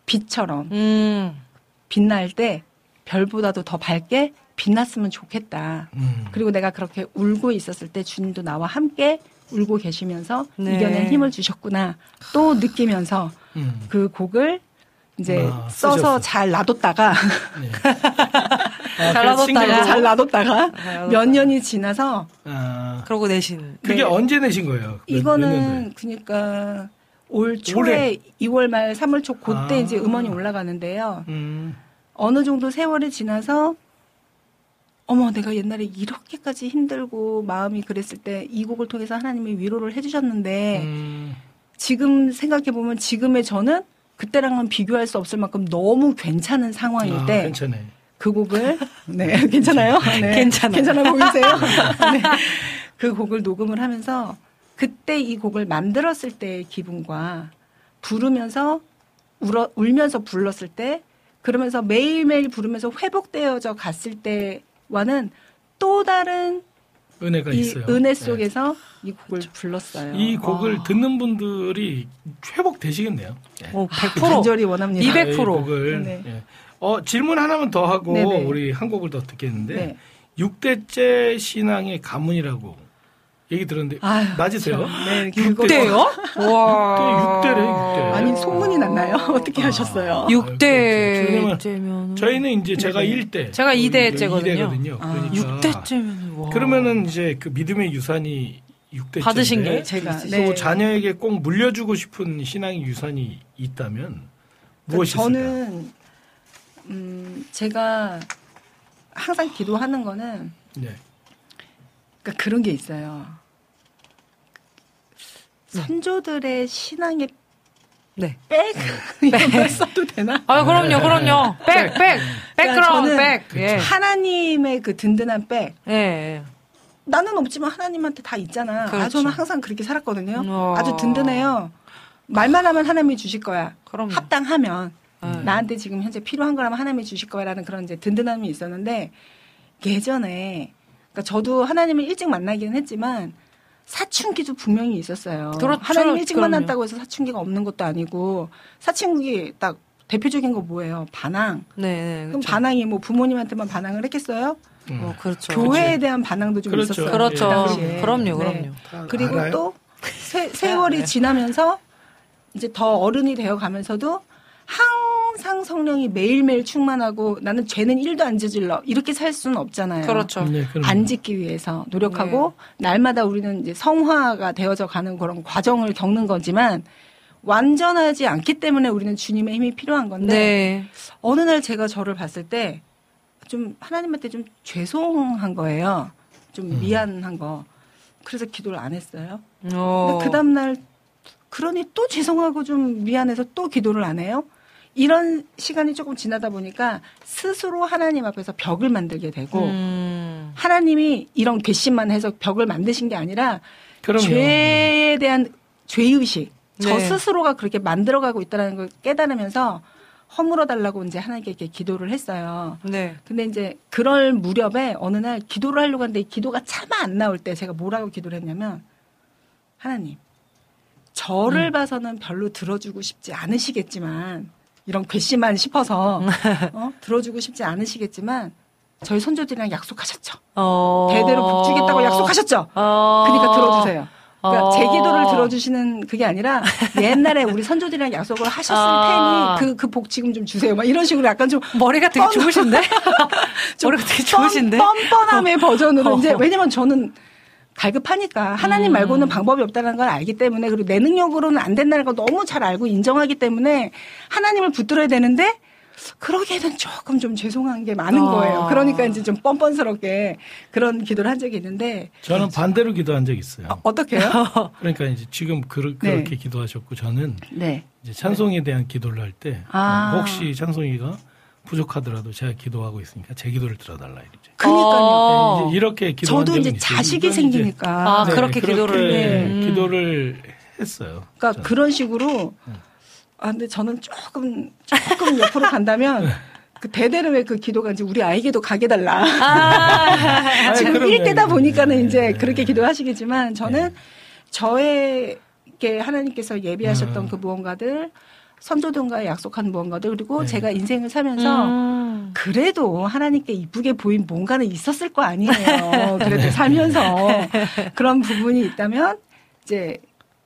빛처럼 음. 빛날 때 별보다도 더 밝게 빛났으면 좋겠다. 음. 그리고 내가 그렇게 울고 있었을 때 주님도 나와 함께 울고 계시면서 네. 이겨낸 힘을 주셨구나. 또 느끼면서 음. 그 곡을 이제 아, 써서 쓰셨어. 잘 놔뒀다가 네. 잘 놔뒀다가. 잘 놔뒀다가. 몇 년이 지나서 아, 그러고 내신. 그게 네. 언제 내신 거예요? 몇- 이거는? 그러니까 올 초에 올해? 2월 말 3월 초 그때 아. 이제 음원이 올라가는데요. 음. 어느 정도 세월이 지나서 어머 내가 옛날에 이렇게까지 힘들고 마음이 그랬을 때 이 곡을 통해서 하나님이 위로를 해주셨는데 음. 지금 생각해 보면 지금의 저는 그때랑은 비교할 수 없을 만큼 너무 괜찮은 상황일 아, 때 괜찮네. 그 곡을 네 괜찮아요? 네. 괜찮아요. 괜찮아 보이세요? 네. 그 곡을 녹음을 하면서 그때 이 곡을 만들었을 때의 기분과 부르면서 울어, 울면서 불렀을 때 그러면서 매일매일 부르면서 회복되어져 갔을 때와는 또 다른 은혜가 이 있어요. 은혜 네. 속에서 이 곡을 불렀어요. 이 곡을 아. 듣는 분들이 회복되시겠네요. 네. 오, 100%. 간절히 원합니다. 200%. 이 곡을. 네. 예. 어, 질문 하나만 더 하고 네네. 우리 한 곡을 더 듣겠는데 네. 육 6대째 신앙의 가문이라고 얘기 들었는데 아유, 맞으세요? 참. 네, 그거 육대요? 와. 6대래, 6대. 아니 소문이 났나요? 어떻게 하셨어요? 육- 왜냐면 6대째면. 저희는 이제 제가 네네. 1대. 제가 이대째거든요. 이대거든요. 아. 그러니까 6대째면. 와. 그러면은 이제 그 믿음의 유산이 6대 받으신 게 제가. 네. 또 자녀에게 꼭 물려주고 싶은 신앙의 유산이 있다면 무엇이 있을까요? 저는 음, 제가 항상 기도하는 거는 네. 그러니까 그런 게 있어요. 선조들의 신앙의 네. 백 이런 걸 써도 되나? 아, 그럼요, 그럼요. 백, 백. 백그라운드 저는 백. 예. 하나님의 그 든든한 백 예, 예. 나는 없지만 하나님한테 다 있잖아. 아, 그렇죠. 저는 항상 그렇게 살았거든요. 어. 아주 든든해요. 말만 하면 하나님이 주실 거야. 그럼요. 합당하면 음. 나한테 지금 현재 필요한 거라면 하나님이 주실 거야라는 그런 이제 든든함이 있었는데 예전에 그러니까 저도 하나님을 일찍 만나기는 했지만 사춘기도 분명히 있었어요. 그렇죠. 하나님 일찍 그럼요. 만났다고 해서 사춘기가 없는 것도 아니고 사춘기 딱 대표적인 거 뭐예요? 반항. 네, 네. 그럼 그렇죠. 반항이 뭐 부모님한테만 반항을 했겠어요? 음. 어, 그렇죠. 교회에 대한 반항도 좀 그렇죠. 있었어요. 그렇죠. 그 당시에. 그럼요, 네. 그럼요. 다 그리고 알아요? 또 세, 세월이 네. 지나면서 이제 더 어른이 되어 가면서도 항상 성령이 매일매일 충만하고 나는 죄는 일도 안 저질러 이렇게 살 수는 없잖아요. 그렇죠. 네. 안 짓기 위해서 노력하고 날마다 우리는 이제 성화가 되어져 가는 그런 과정을 겪는 거지만 완전하지 않기 때문에 우리는 주님의 힘이 필요한 건데 네. 어느 날 제가 저를 봤을 때 좀 하나님한테 좀 죄송한 거예요. 좀 음. 미안한 거. 그래서 기도를 안 했어요. 어. 그 다음날 그러니 또 죄송하고 좀 미안해서 또 기도를 안 해요. 이런 시간이 조금 지나다 보니까 스스로 하나님 앞에서 벽을 만들게 되고 음. 하나님이 이런 괘씸만 해서 벽을 만드신 게 아니라 그럼요. 죄에 대한 죄의식 저 네. 스스로가 그렇게 만들어가고 있다는 걸 깨달으면서 허물어 달라고 이제 하나님께 이렇게 기도를 했어요. 네. 근데 이제 그럴 무렵에 어느 날 기도를 하려고 하는데 이 기도가 차마 안 나올 때 제가 뭐라고 기도를 했냐면 하나님 저를 음. 봐서는 별로 들어주고 싶지 않으시겠지만 이런 괘씸한 싶어서 어? 들어주고 싶지 않으시겠지만 저희 손주들이랑 약속하셨죠. 어. 대대로 복 주겠다고 약속하셨죠. 어. 그러니까 들어주세요. 그러니까 어. 제 기도를 들어주시는 그게 아니라 옛날에 우리 선조들이랑 약속을 하셨을 아. 테니 그 그 복 지금 좀 주세요. 막 이런 식으로 약간 좀 머리가 되게 뻔- 좋으신데? 머리가 되게 좋으신데? 뻔, 뻔뻔함의 버전으로 어. 이제 왜냐면 저는 갈급하니까 하나님 음. 말고는 방법이 없다는 걸 알기 때문에 그리고 내 능력으로는 안 된다는 걸 너무 잘 알고 인정하기 때문에 하나님을 붙들어야 되는데 그러기에는 조금 좀 죄송한 게 많은 아. 거예요. 그러니까 이제 좀 뻔뻔스럽게 그런 기도를 한 적이 있는데 저는 반대로 기도한 적이 있어요. 어떻게요? 그러니까 이제 지금 그, 네. 렇게 기도하셨고 저는 네. 이제 찬송에 대한 기도를 할때 아. 혹시 찬송이가 부족하더라도 제가 기도하고 있으니까 제 기도를 들어달라 이러죠. 그러니까요. 어. 네, 이제 이렇게 기도한 저도 이제. 자식이 이제 생기니까 아, 그렇게 기도를. 네, 음. 기도를 했어요. 그러니까 저는. 그런 식으로 아 근데 저는 조금 조금 옆으로 간다면 그 대대로 왜 그 기도가 이제 우리 아이에게도 가게 달라. 아니, 지금. 일대다 보니까는 네, 이제 네. 그렇게 기도하시겠지만 저는 저에게 하나님께서 예비하셨던 음. 그 무언가들 선조들과의 약속한 무언가들 그리고 네. 제가 인생을 살면서 음. 그래도 하나님께 이쁘게 보인 뭔가는 있었을 거 아니에요. 그래도 살면서 그런 부분이 있다면 이제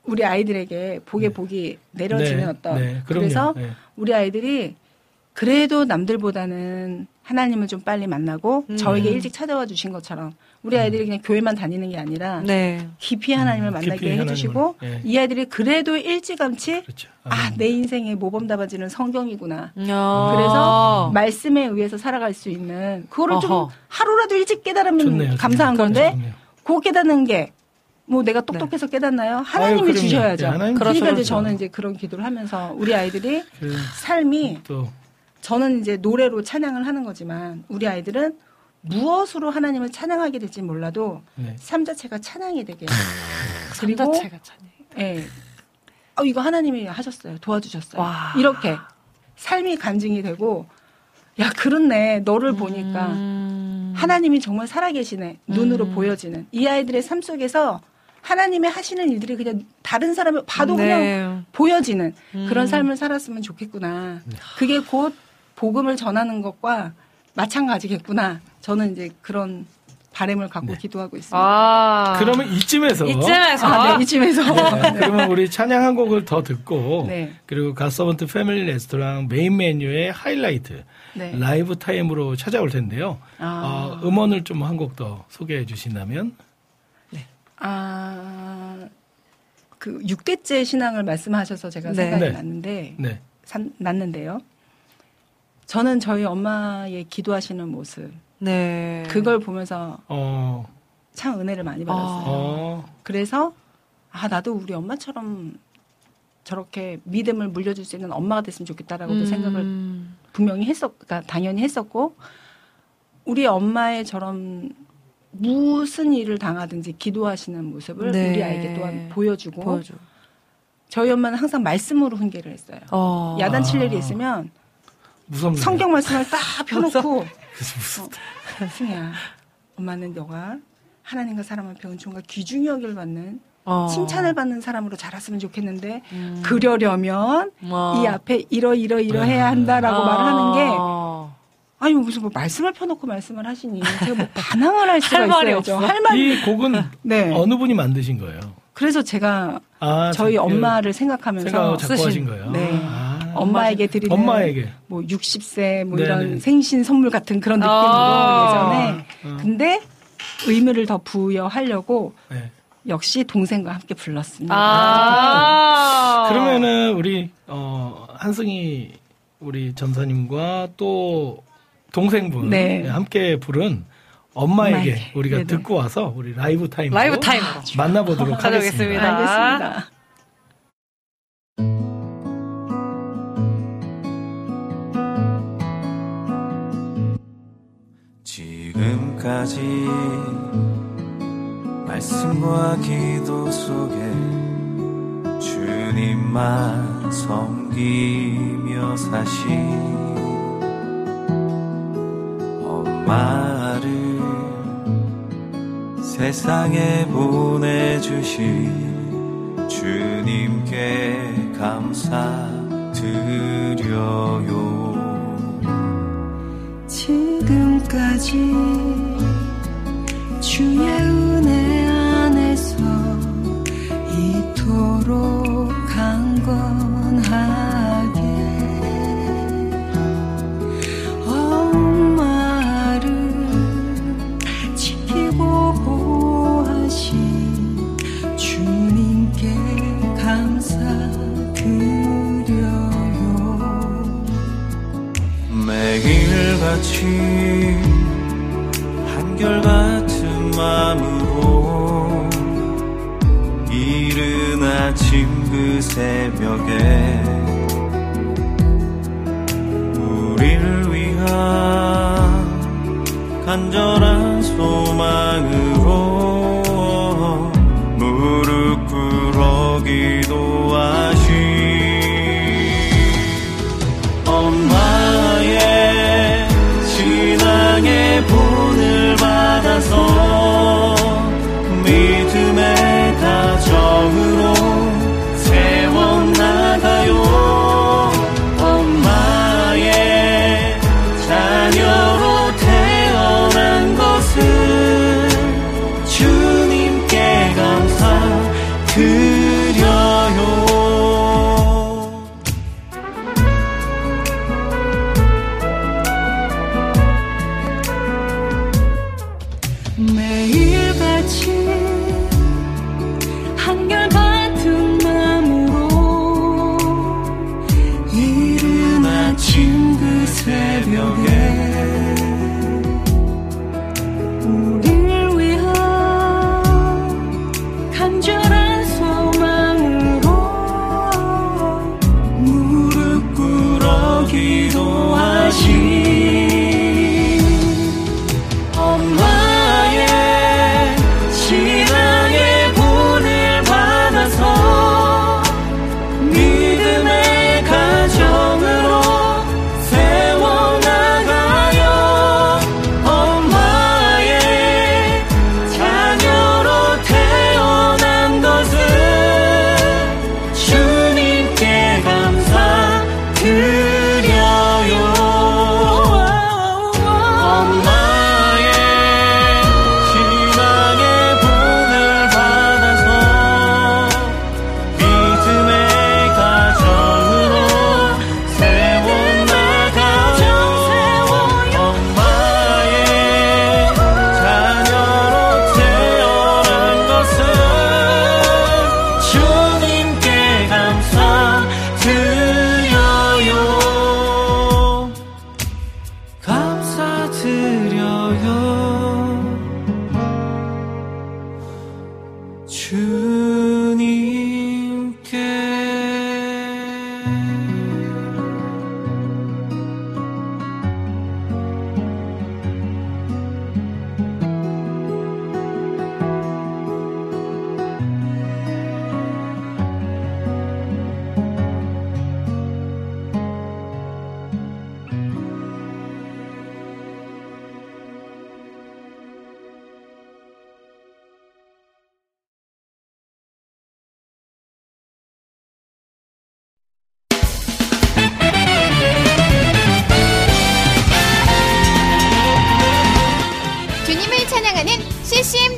우리 아이들에게 복에 복이 내려지는 네, 어떤 네. 그래서 네. 우리 아이들이 그래도 남들보다는 하나님을 좀 빨리 만나고 음. 저에게 일찍 찾아와 주신 것처럼 우리 아이들이 그냥 교회만 다니는 게 아니라 네. 깊이 하나님을 음, 만나게 깊이 해주시고 하나님을, 예. 이 아이들이 그래도 일찌감치 그렇죠. 아내 인생의 모범 답안지는 성경이구나. 어. 그래서 말씀에 의해서 살아갈 수 있는 그거를 좀 어허. 하루라도 일찍 깨달으면 좋네요. 감사한 좋네요. 건데 좋네요. 그거 깨닫는 게 뭐 내가 똑똑해서 깨닫나요? 하나님이 그럼요. 주셔야죠. 네, 하나님 그러니까 이제. 저는 이제 그런 기도를 하면서 우리 아이들이 그, 삶이 또 저는 이제 노래로 찬양을 하는 거지만 우리 아이들은 무엇으로 하나님을 찬양하게 될지 몰라도 네. 삶 자체가 찬양이 되게 삶 자체가 참. 예. 어, 이거 하나님이 하셨어요. 도와주셨어요. 와. 이렇게 삶이 간증이 되고 야 그렇네 너를 음. 보니까 하나님이 정말 살아계시네 눈으로 보여지는 이 아이들의 삶 속에서 하나님의 하시는 일들이 그냥 다른 사람을 봐도 그냥 네. 보여지는 음. 그런 삶을 살았으면 좋겠구나. 그게 곧 복음을 전하는 것과 마찬가지겠구나. 저는 이제 그런 바램을 갖고 네. 기도하고 있습니다. 아. 그러면 이쯤에서 이쯤에서. 아, 네, 이쯤에서. 네, 그러면 우리 찬양 한 곡을 더 듣고 네. 그리고 갓서번트 패밀리 레스토랑 메인 메뉴의 하이라이트 네. 라이브 타임으로 찾아올 텐데요. 아. 어, 음원을 좀 한 곡 더 소개해 주신다면 아, 그 6대째 신앙을 말씀하셔서 제가 네. 생각이 네. 났는데, 네. 산- 났는데요. 저는 저희 엄마의 기도하시는 모습, 네. 그걸 보면서 어, 참 은혜를 많이 받았어요. 어, 그래서, 아, 나도 우리 엄마처럼 저렇게 믿음을 물려줄 수 있는 엄마가 됐으면 좋겠다라고도 음. 생각을 분명히 했었, 그러니까 당연히 했었고, 우리 엄마의 저런 무슨 일을 당하든지 기도하시는 모습을 네. 우리 아이에게 또한 보여주고, 보여줘. 저희 엄마는 항상 말씀으로 훈계를 했어요. 어. 야단칠 아. 일이 있으면 무섭네요. 성경 말씀을 딱 펴놓고 그래서 무섭- 승희야 엄마는 너가 하나님과 사람을 배운 총과 귀중히 여길 받는 어. 칭찬을 받는 사람으로 자랐으면 좋겠는데 음. 그러려면 어. 이 앞에 이러 이러 이러 해야 한다라고 어. 말을 하는 게 아니 무슨 뭐 말씀을 펴놓고 말씀을 하시니 제가 뭐 반항을 할 수가 할 말이 있어야죠. 없어. 할 말이 이 곡은 네. 어느 분이 만드신 거예요? 그래서 제가 아, 저희 자- 엄마를 생각하면서 생각하고 작곡하신 쓰신- 거예요. 네. 아, 엄마에게 드리는 엄마에게. 뭐 60세 뭐 네네. 이런 생신 선물 같은 그런 느낌으로 아. 예전에 어. 근데 의미를 더 부여하려고 네. 역시 동생과 함께 불렀습니다. 아. 그러면은 우리 어, 한승희 우리 전사님과 또 동생분 네. 함께 부른 엄마에게, 엄마에게. 우리가 네네. 듣고 와서 우리 라이브 타임 라이브 타임으로. 만나보도록. 하겠습니다. 알겠습니다. 지금까지 말씀과 기도 속에 주님만 속이며 사신 엄마를 세상에 보내주신 주님께 감사드려요. 지금까지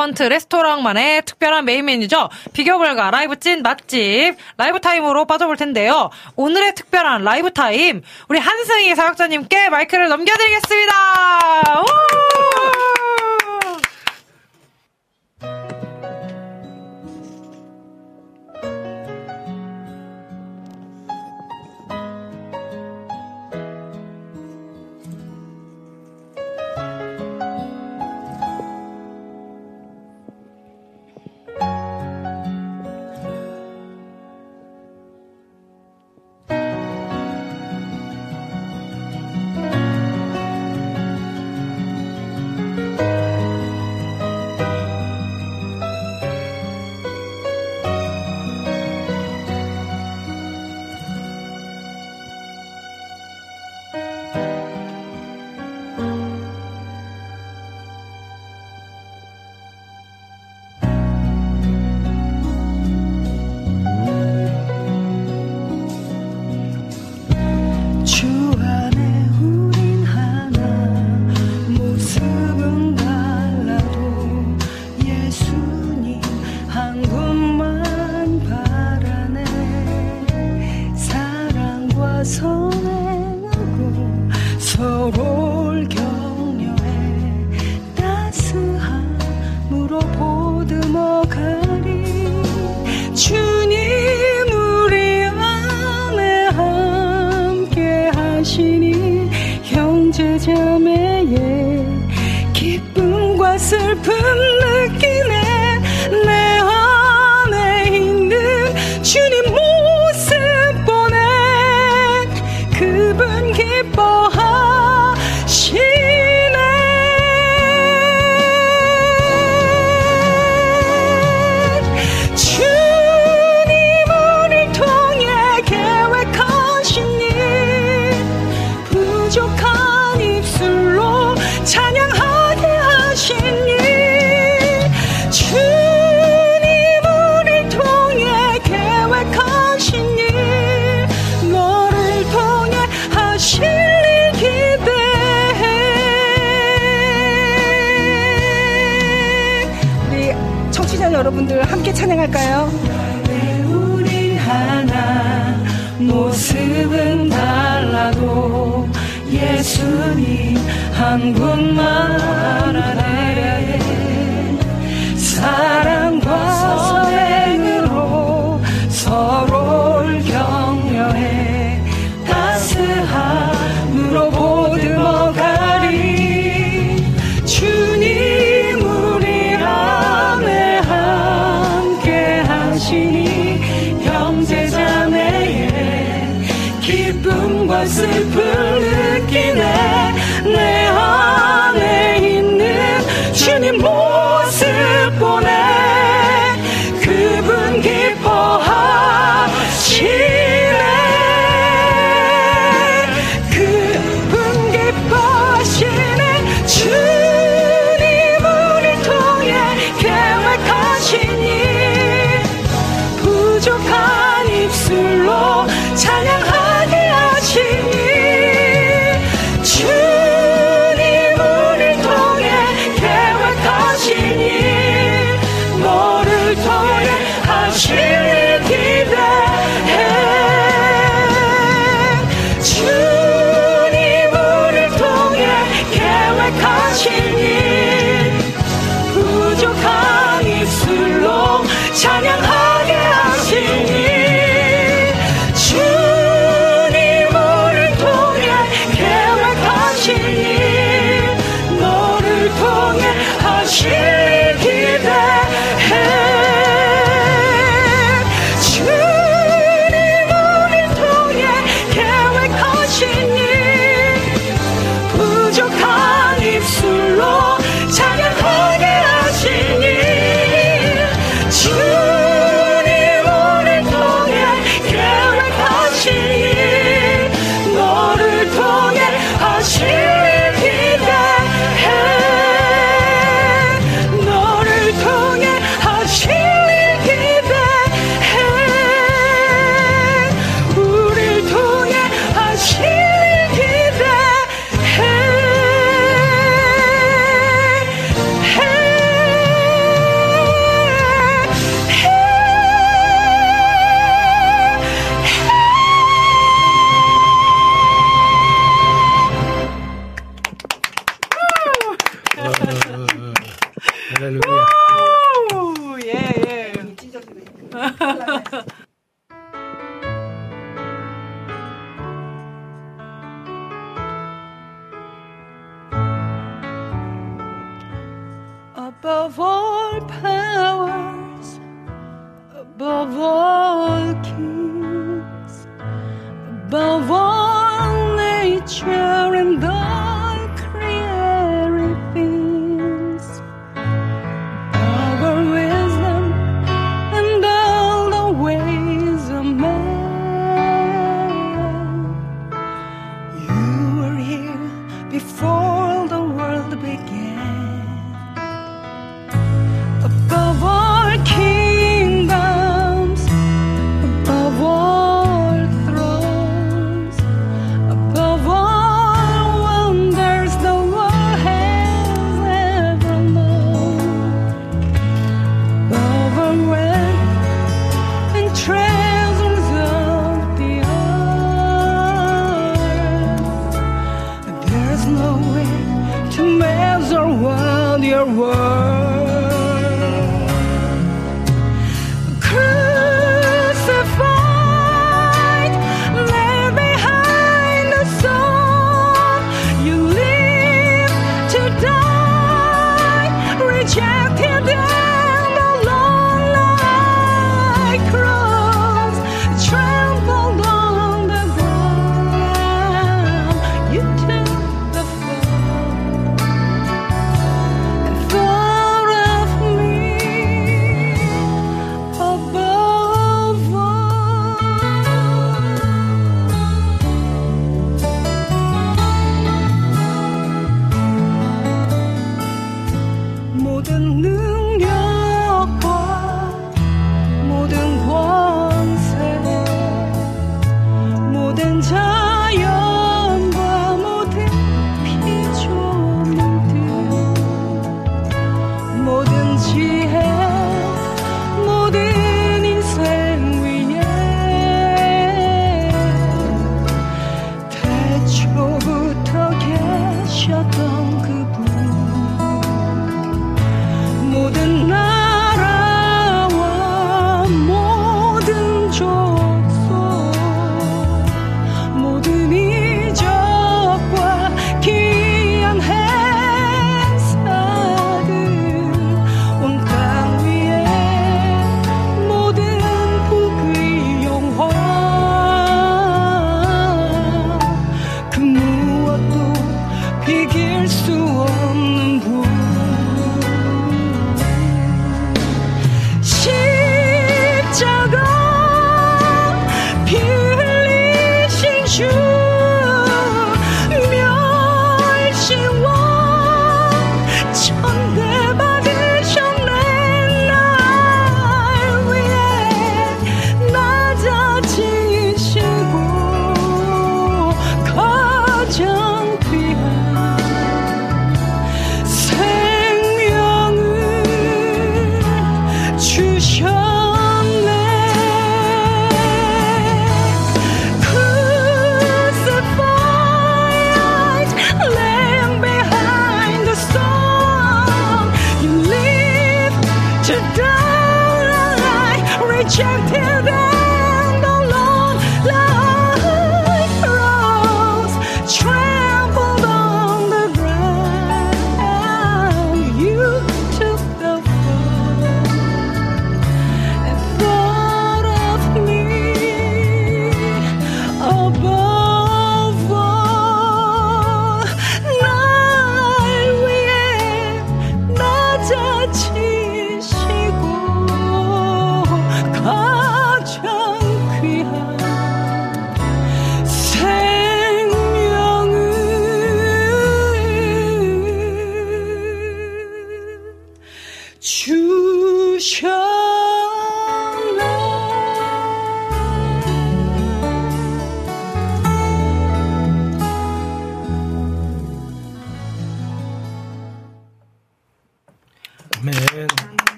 갓서번트 레스토랑만의 특별한 메인 메뉴죠. 비교 불가 라이브 찐 맛집 라이브 타임으로 빠져볼 텐데요. 오늘의 특별한 라이브 타임 우리 한승희 사역자님께 마이크를 넘겨드리겠습니다.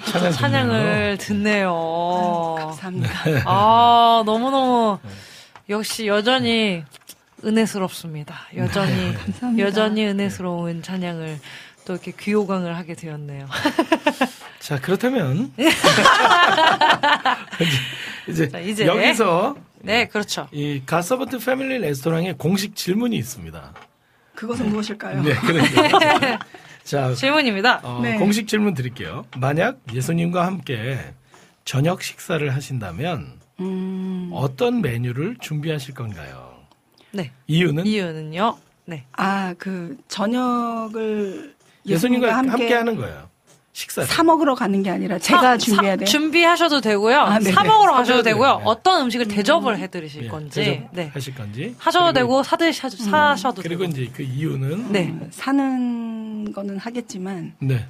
기도 찬양 찬양을 듣네요. 감사합니다. 아, 너무너무 역시 여전히 은혜스럽습니다. 여전히 감사합니다. 여전히 은혜스러운 찬양을 또 이렇게 귀호강을 하게 되었네요. 자 그렇다면 이제, 자, 이제. 여기서 네, 그렇죠. 이 가서버트 패밀리 레스토랑에 공식 질문이 있습니다. 그것은 무엇일까요? 네, 그러니까. 자, 질문입니다. 어, 네. 공식 질문 드릴게요. 만약 예수님과 함께 저녁 식사를 하신다면 음, 어떤 메뉴를 준비하실 건가요? 네. 이유는 이유는요. 네. 아, 그 저녁을 예수님과 예수님과 함께, 함께, 하는 거예요. 식사. 사 먹으러 가는 게 아니라 제가 사- 준비해야 사- 돼요. 준비하셔도 되고요. 아, 네네. 사 먹으러 가셔도 되고요. 네. 어떤 음식을 대접을 해 드리실 예, 건지, 네. 하실 건지. 하셔도 그리고- 되고 사드셔도 사셔도 그리고 되고. 이제 그 이유는 네. 사는 거는 하겠지만 네.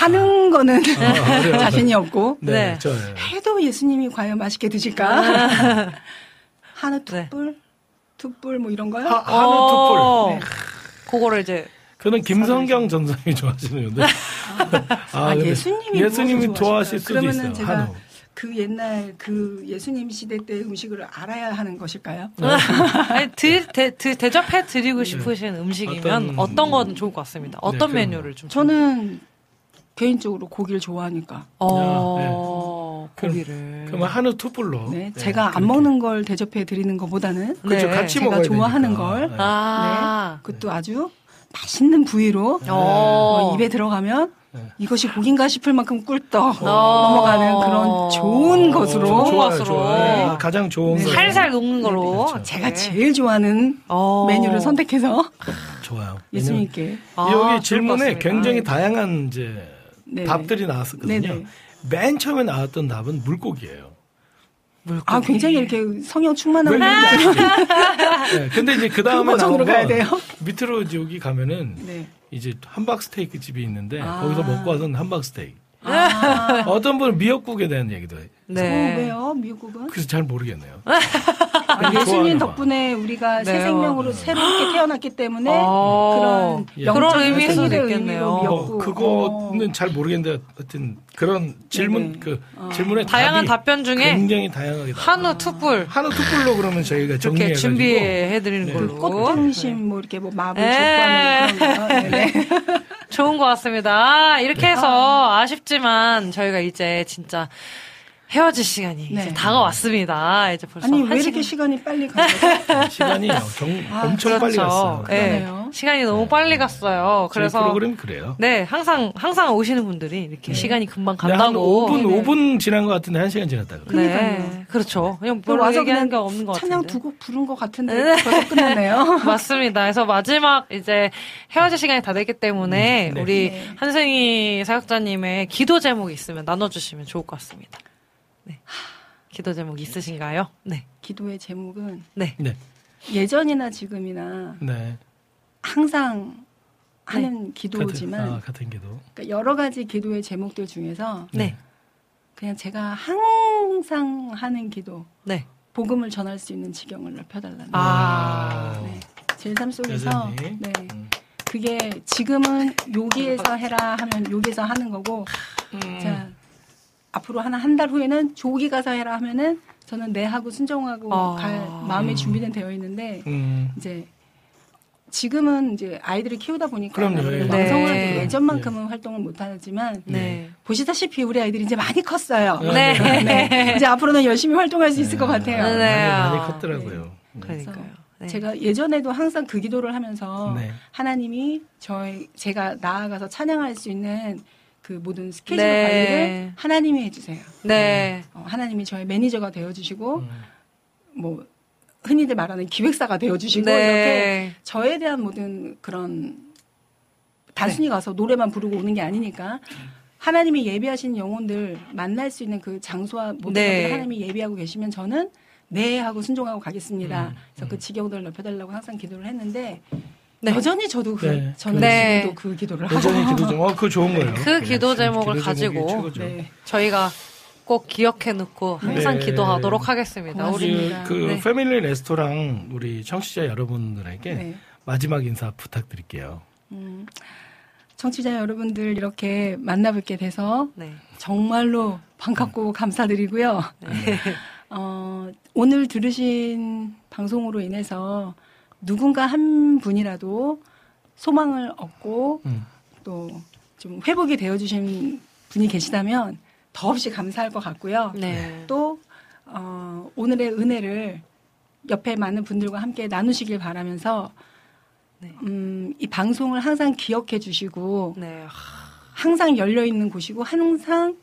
하는 거는 아, 어려워요. 자신이 없고 네. 네. 저 해도 예수님이 과연 맛있게 드실까? 한우 네. 툭불, 툭불 뭐 이런 거요? 하- 한우 툭불. 어, 네. 그거를 이제 그는 김성경 전사님이 좋아하시는데. 아, 근데 예수님이 예수님이 좋아하실? 수도 그러면은 있어요. 제가 한우. 그 옛날 그 예수님 시대 때 음식을 알아야 하는 것일까요? 아니, 드, 대, 드, 대접해 드리고 싶으신 음식이면 네. 어떤- 어떤, 건 좋을 것 같습니다. 어떤 네, 메뉴를 좀 저는 개인적으로 고기를 좋아하니까 어, 그럼- 고기를 그러면 한우 투불로. 네, 제가 안 먹는 걸 대접해 드리는 것보다는 그렇죠. 네. 같이 제가 먹어야 좋아하는 되니까. 걸 네. 아, 그것도 아주 맛있는 부위로 어. 뭐 입에 들어가면 네. 이것이 고기인가 싶을 만큼 꿀떡 어. 넘어가는 그런 좋은 것으로 좋은 것으로. 좋아요. 네, 가장 좋은 네. 거. 살살 녹는 걸로. 그렇죠. 제가 제일 좋아하는 어. 메뉴를 선택해서 좋아요. 예수님께 아, 여기 질문에. 굉장히 다양한 이제 네. 답들이 나왔었거든요. 네네. 맨 처음에 나왔던 답은 물고기예요. 물고기. 아 굉장히 이렇게 성형 충만한 왜- 분들 네, 근데 이제 그 다음에 나온 건? 밑으로 여기 가면은 네. 이제 함박 스테이크 집이 있는데 아. 거기서 먹고 와서는 함박 스테이크. 아, 어떤 분은 미역국에 대한 얘기도 해요. 네. 어, 왜요 미국은? 그래서 잘 모르겠네요. 아, 예수님 거. 덕분에 우리가 새 네. 생명으로 새롭게 태어났기 때문에 어. 그런 예. 그런 있겠네요. 의미로 어. 그거는 잘 모르겠는데 하여튼 그런 질문 네네. 그 어. 질문의 다양한 답이 답변 중에 굉장히 다양하게. 한우 투불 한우 투불로 그러면 저희가 정리해가지고 준비해 드리는 네. 걸로. 꽃등심 뭐 이렇게 뭐 마블 네. 좋은 것 같습니다. 이렇게 해서 아쉽지만 저희가 이제 진짜 헤어질 시간이 이제 네. 다가왔습니다. 이제 벌써 아니 한왜 이렇게 시간. 시간이 빨리 가요? 시간이 정- 아, 엄청 빨리 그렇죠. 갔어요. 예. 그러네요. 시간이 너무 빨리 갔어요. 그래서 프로그램 그래요. 네 항상 항상 오시는 분들이 이렇게 시간이 금방 근데 한 간다고. 5분, 네네. 5분 지난 것 같은데 1 시간 지났다 그래. 네. 그렇죠. 그냥 또 별로 와서 얘기하는 게 그냥 없는 것 찬양 같은데. 두곡 부른 것 같은데 벌써 끝났네요. 맞습니다. 그래서 마지막 이제 헤어질 시간이 다 됐기 때문에 음, 네. 우리 네. 한승희 사역자님의 기도 제목이 있으면 나눠주시면 좋을 것 같습니다. 네. 기도 제목 있으신가요? 네. 기도의 제목은 네. 네. 예전이나 지금이나 네. 항상 하는 기도지만 같은, 아, 같은 기도. 그러니까 여러 가지 기도의 제목들 중에서 네. 그냥 제가 항상 하는 기도 네. 복음을 전할 수 있는 지경을 넓혀달라는 아. 네. 제삶 속에서 여전히. 네. 음. 그게 지금은 여기에서 해라 하면 여기에서 하는 거고 자 앞으로 하나 한 달 후에는 조기 가서 해라 하면은 저는 네 하고 순종하고 아. 갈 마음이 준비된 되어 있는데 음. 이제 지금은 이제 아이들을 키우다 보니까 그럼요. 예. 왕성하게 네. 예전만큼은 활동을 못 하지만 네. 보시다시피 우리 아이들이 이제 많이 컸어요. 네. 네. 이제 앞으로는 열심히 활동할 수 있을 것 같아요. 네. 많이, 많이 컸더라고요. 음. 그러니까요. 네. 제가 예전에도 항상 그 기도를 하면서 네. 하나님이 저희 제가 나아가서 찬양할 수 있는 그 모든 스케줄 네. 관리를 하나님이 해주세요. 네. 어, 하나님이 저의 매니저가 되어주시고 음. 뭐 흔히들 말하는 기획사가 되어주시고 네. 이렇게 저에 대한 모든 그런 단순히 네. 가서 노래만 부르고 오는 게 아니니까 하나님이 예비하신 영혼들 만날 수 있는 그 장소와 모든 네. 것들을 하나님이 예비하고 계시면 저는 네 하고 순종하고 가겠습니다. 음, 그래서 그 지경들을 넓혀달라고 항상 기도를 했는데 네. 여전히 저도 그 네. 저는 네. 지금도 그 기도를 하고 여전히 기도 좀, 어, 그거 좋은 거예요. 그 기도 제목을 기도 가지고 최고죠. 네. 저희가 꼭 기억해 놓고 항상 네. 기도하도록 하겠습니다. 우리 고맙습니다. 그, 그 네. 패밀리 레스토랑 우리 청취자 여러분들에게 네. 마지막 인사 부탁드릴게요. 음, 청취자 여러분들 이렇게 만나뵙게 돼서 네. 정말로 반갑고 감사드리고요. 어, 오늘 들으신 방송으로 인해서 누군가 한 분이라도 소망을 얻고 음. 또좀 회복이 되어 주신 분이 계시다면 더없이 감사할 것 같고요. 네. 또 어, 오늘의 은혜를 옆에 많은 분들과 함께 나누시길 바라면서 네. 음, 이 방송을 항상 기억해 주시고 네. 항상 열려 있는 곳이고 항상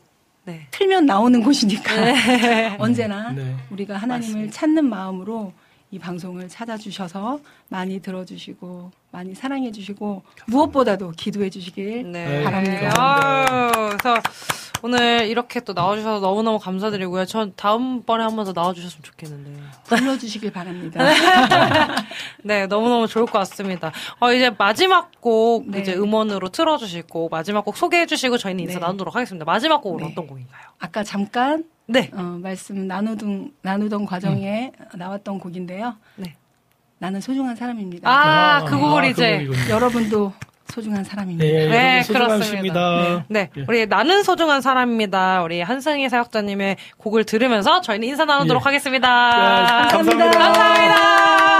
네. 틀면 나오는 곳이니까 언제나 네. 우리가 하나님을 맞습니다. 찾는 마음으로 이 방송을 찾아주셔서 많이 들어주시고 많이 사랑해주시고 무엇보다도 기도해주시길 네. 바랍니다. 아유, 그래서 오늘 이렇게 또 나와주셔서 너무너무 감사드리고요. 전 다음번에 한 번 더 나와주셨으면 좋겠는데. 불러주시길 바랍니다. 네, 너무너무 좋을 것 같습니다. 어, 이제 마지막 곡, 네. 이제 음원으로 틀어주실 곡, 마지막 곡 소개해주시고 저희는 인사 네. 나누도록 하겠습니다. 마지막 곡은 네. 어떤 곡인가요? 아까 잠깐 네. 어, 말씀 나누던 나누던 과정에 나왔던 곡인데요. 네. 나는 소중한 사람입니다. 아, 그 곡을 아, 이제. 그. 여러분도 소중한 사람입니다. 네, 네. 그렇습니다. 네, 예. 우리 나는 소중한 사람입니다. 우리 한승희 사역자님의 곡을 들으면서 저희는 인사 나누도록 예. 하겠습니다. 네, 감사합니다. 감사합니다. 나는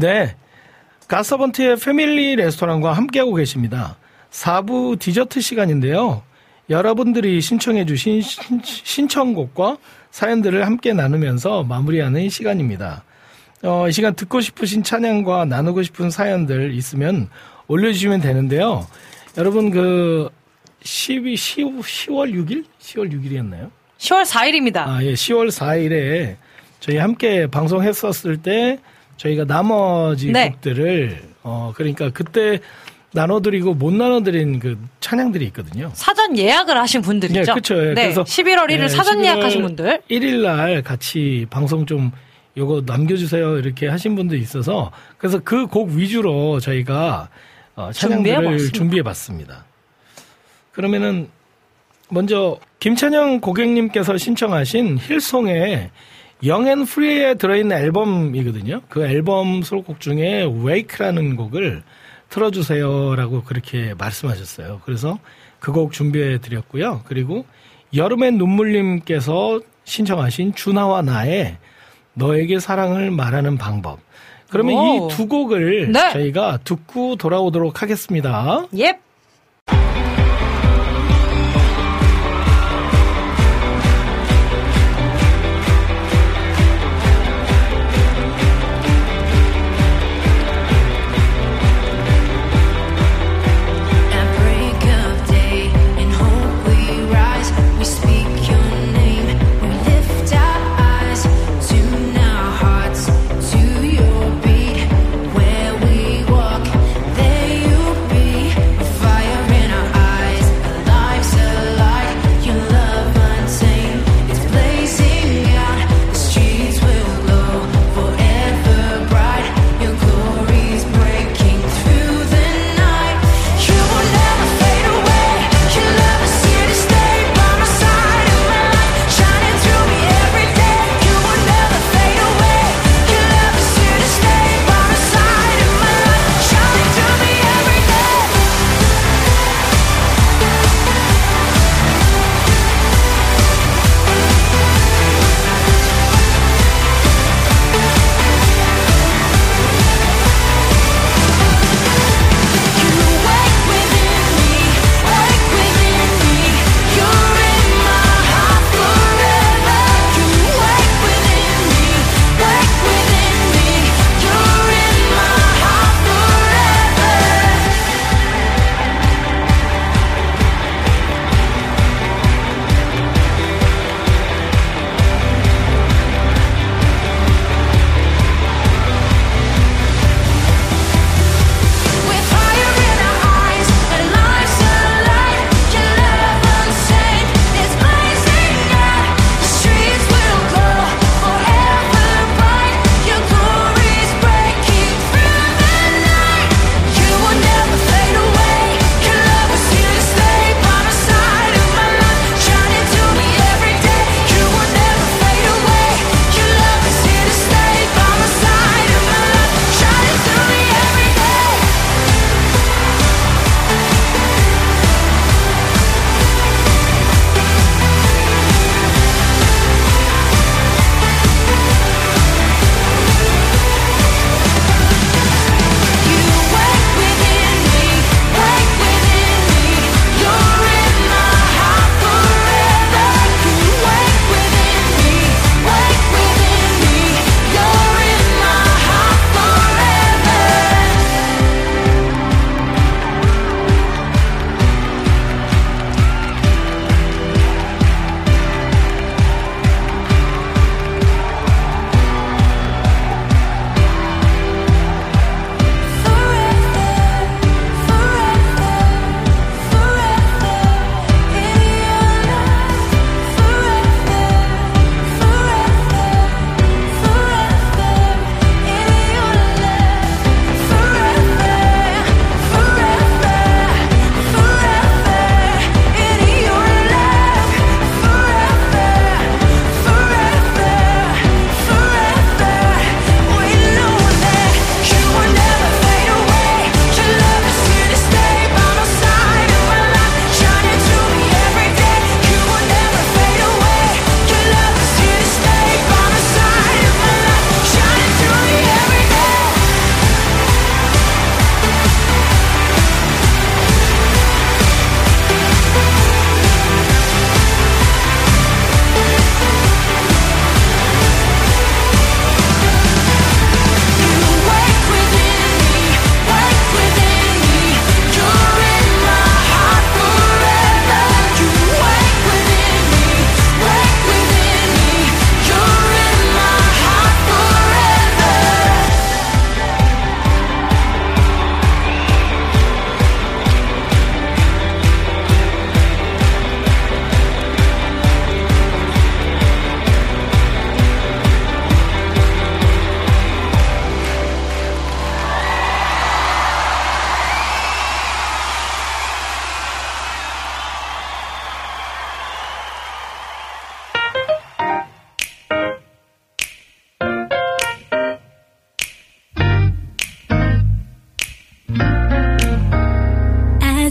네. 가서번트의 패밀리 레스토랑과 함께하고 계십니다. 4부 디저트 시간인데요. 여러분들이 신청해주신 신- 신청곡과 사연들을 함께 나누면서 마무리하는 시간입니다. 어, 이 시간 듣고 싶으신 찬양과 나누고 싶은 사연들 있으면 올려주시면 되는데요. 여러분 그 12, 10, 10월 6일? 10월 6일이었나요? 10월 4일입니다. 아, 예, 10월 4일에 저희 함께 방송했었을 때 저희가 나머지 네. 곡들을 어 그러니까 그때 나눠드리고 못 나눠드린 그 찬양들이 있거든요. 사전 예약을 하신 분들이죠. 네, 그렇죠. 예, 네, 그래서 11월 1일 예, 사전 11월 예약하신 분들. 1일 날 같이 방송 좀 요거 남겨주세요 이렇게 하신 분도 있어서 그래서 그 곡 위주로 저희가 어, 찬양들을. 준비해봤습니다. 그러면은 먼저 김찬영 고객님께서 신청하신 힐송의 영앤 프리에 들어있는 앨범이거든요. 그 앨범 수록곡 중에 웨이크라는 곡을 틀어주세요라고 그렇게 말씀하셨어요. 그래서 그 곡 준비해 드렸고요. 그리고 여름의 눈물님께서 신청하신 준하와 나의 너에게 사랑을 말하는 방법. 그러면 오. 이두 곡을 네. 저희가 듣고 돌아오도록 하겠습니다. 예.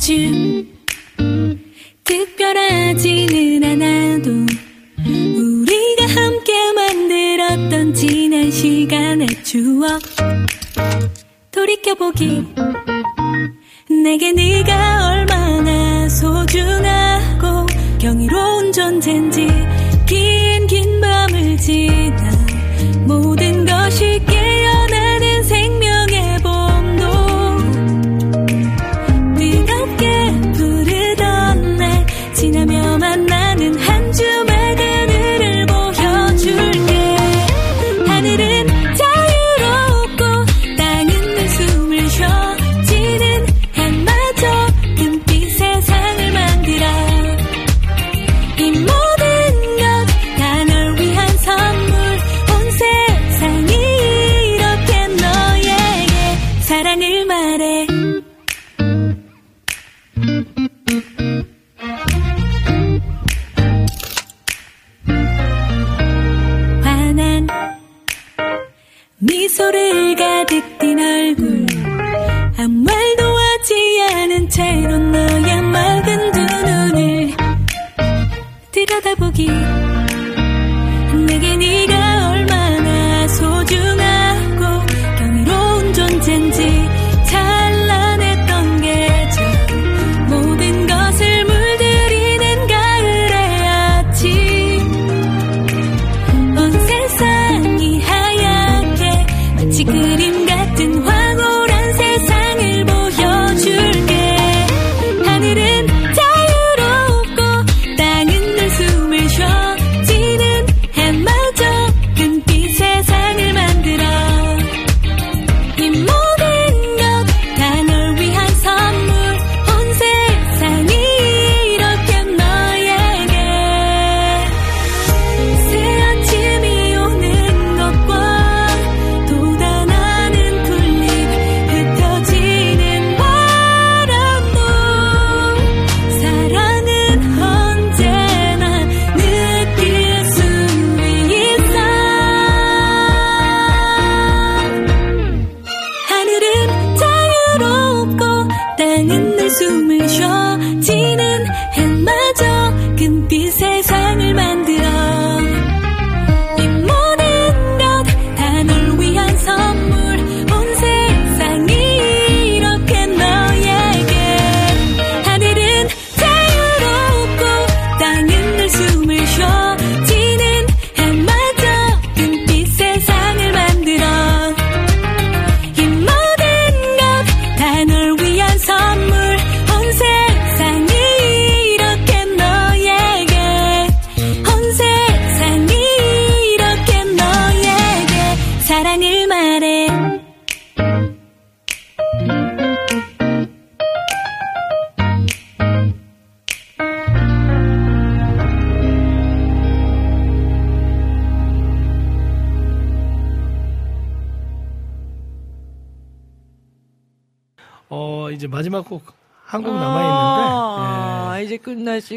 tu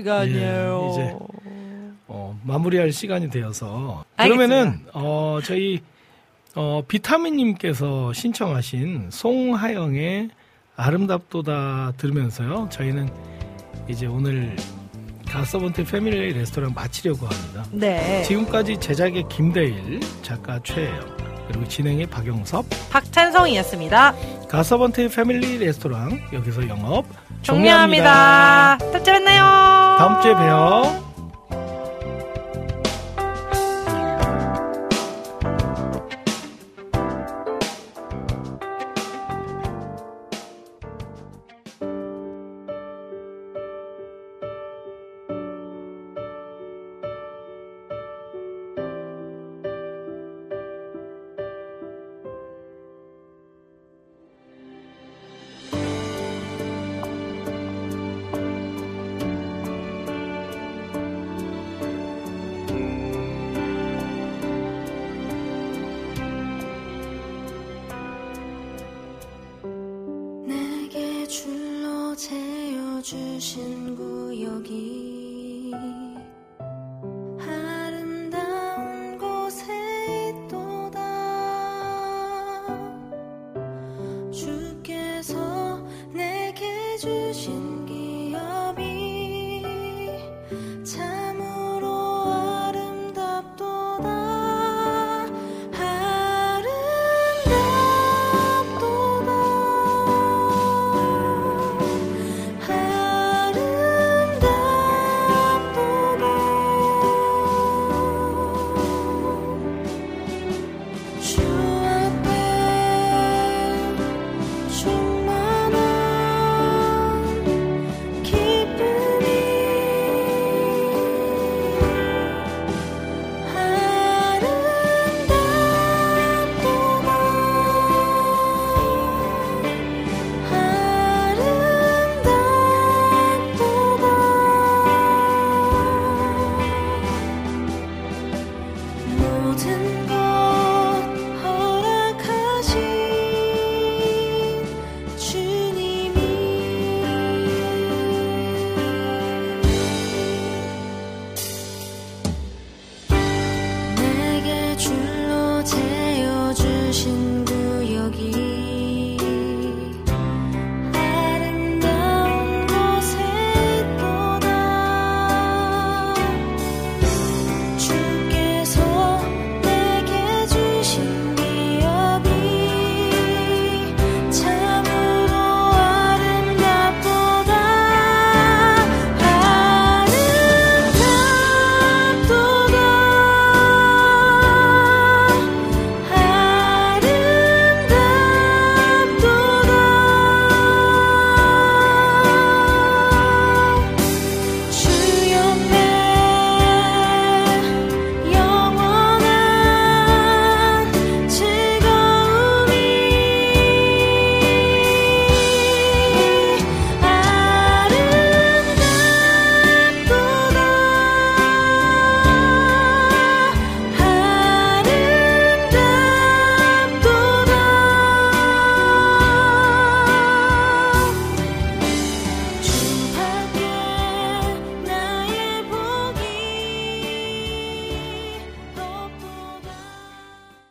시간이에요. 예, 이제 어, 마무리할 시간이 되어서 그러면은 어, 저희 어, 비타민님께서 신청하신 송하영의 아름답도다 들으면서요. 저희는 이제 오늘 가서번트 패밀리 레스토랑 마치려고 합니다. 네. 지금까지 제작의 김대일 작가 최예요. 그리고 진행의 박영섭, 박찬성이었습니다. 가서번트 패밀리 레스토랑 여기서 영업 종료합니다. 다음 주에 봬요. 다음 주에 봬요.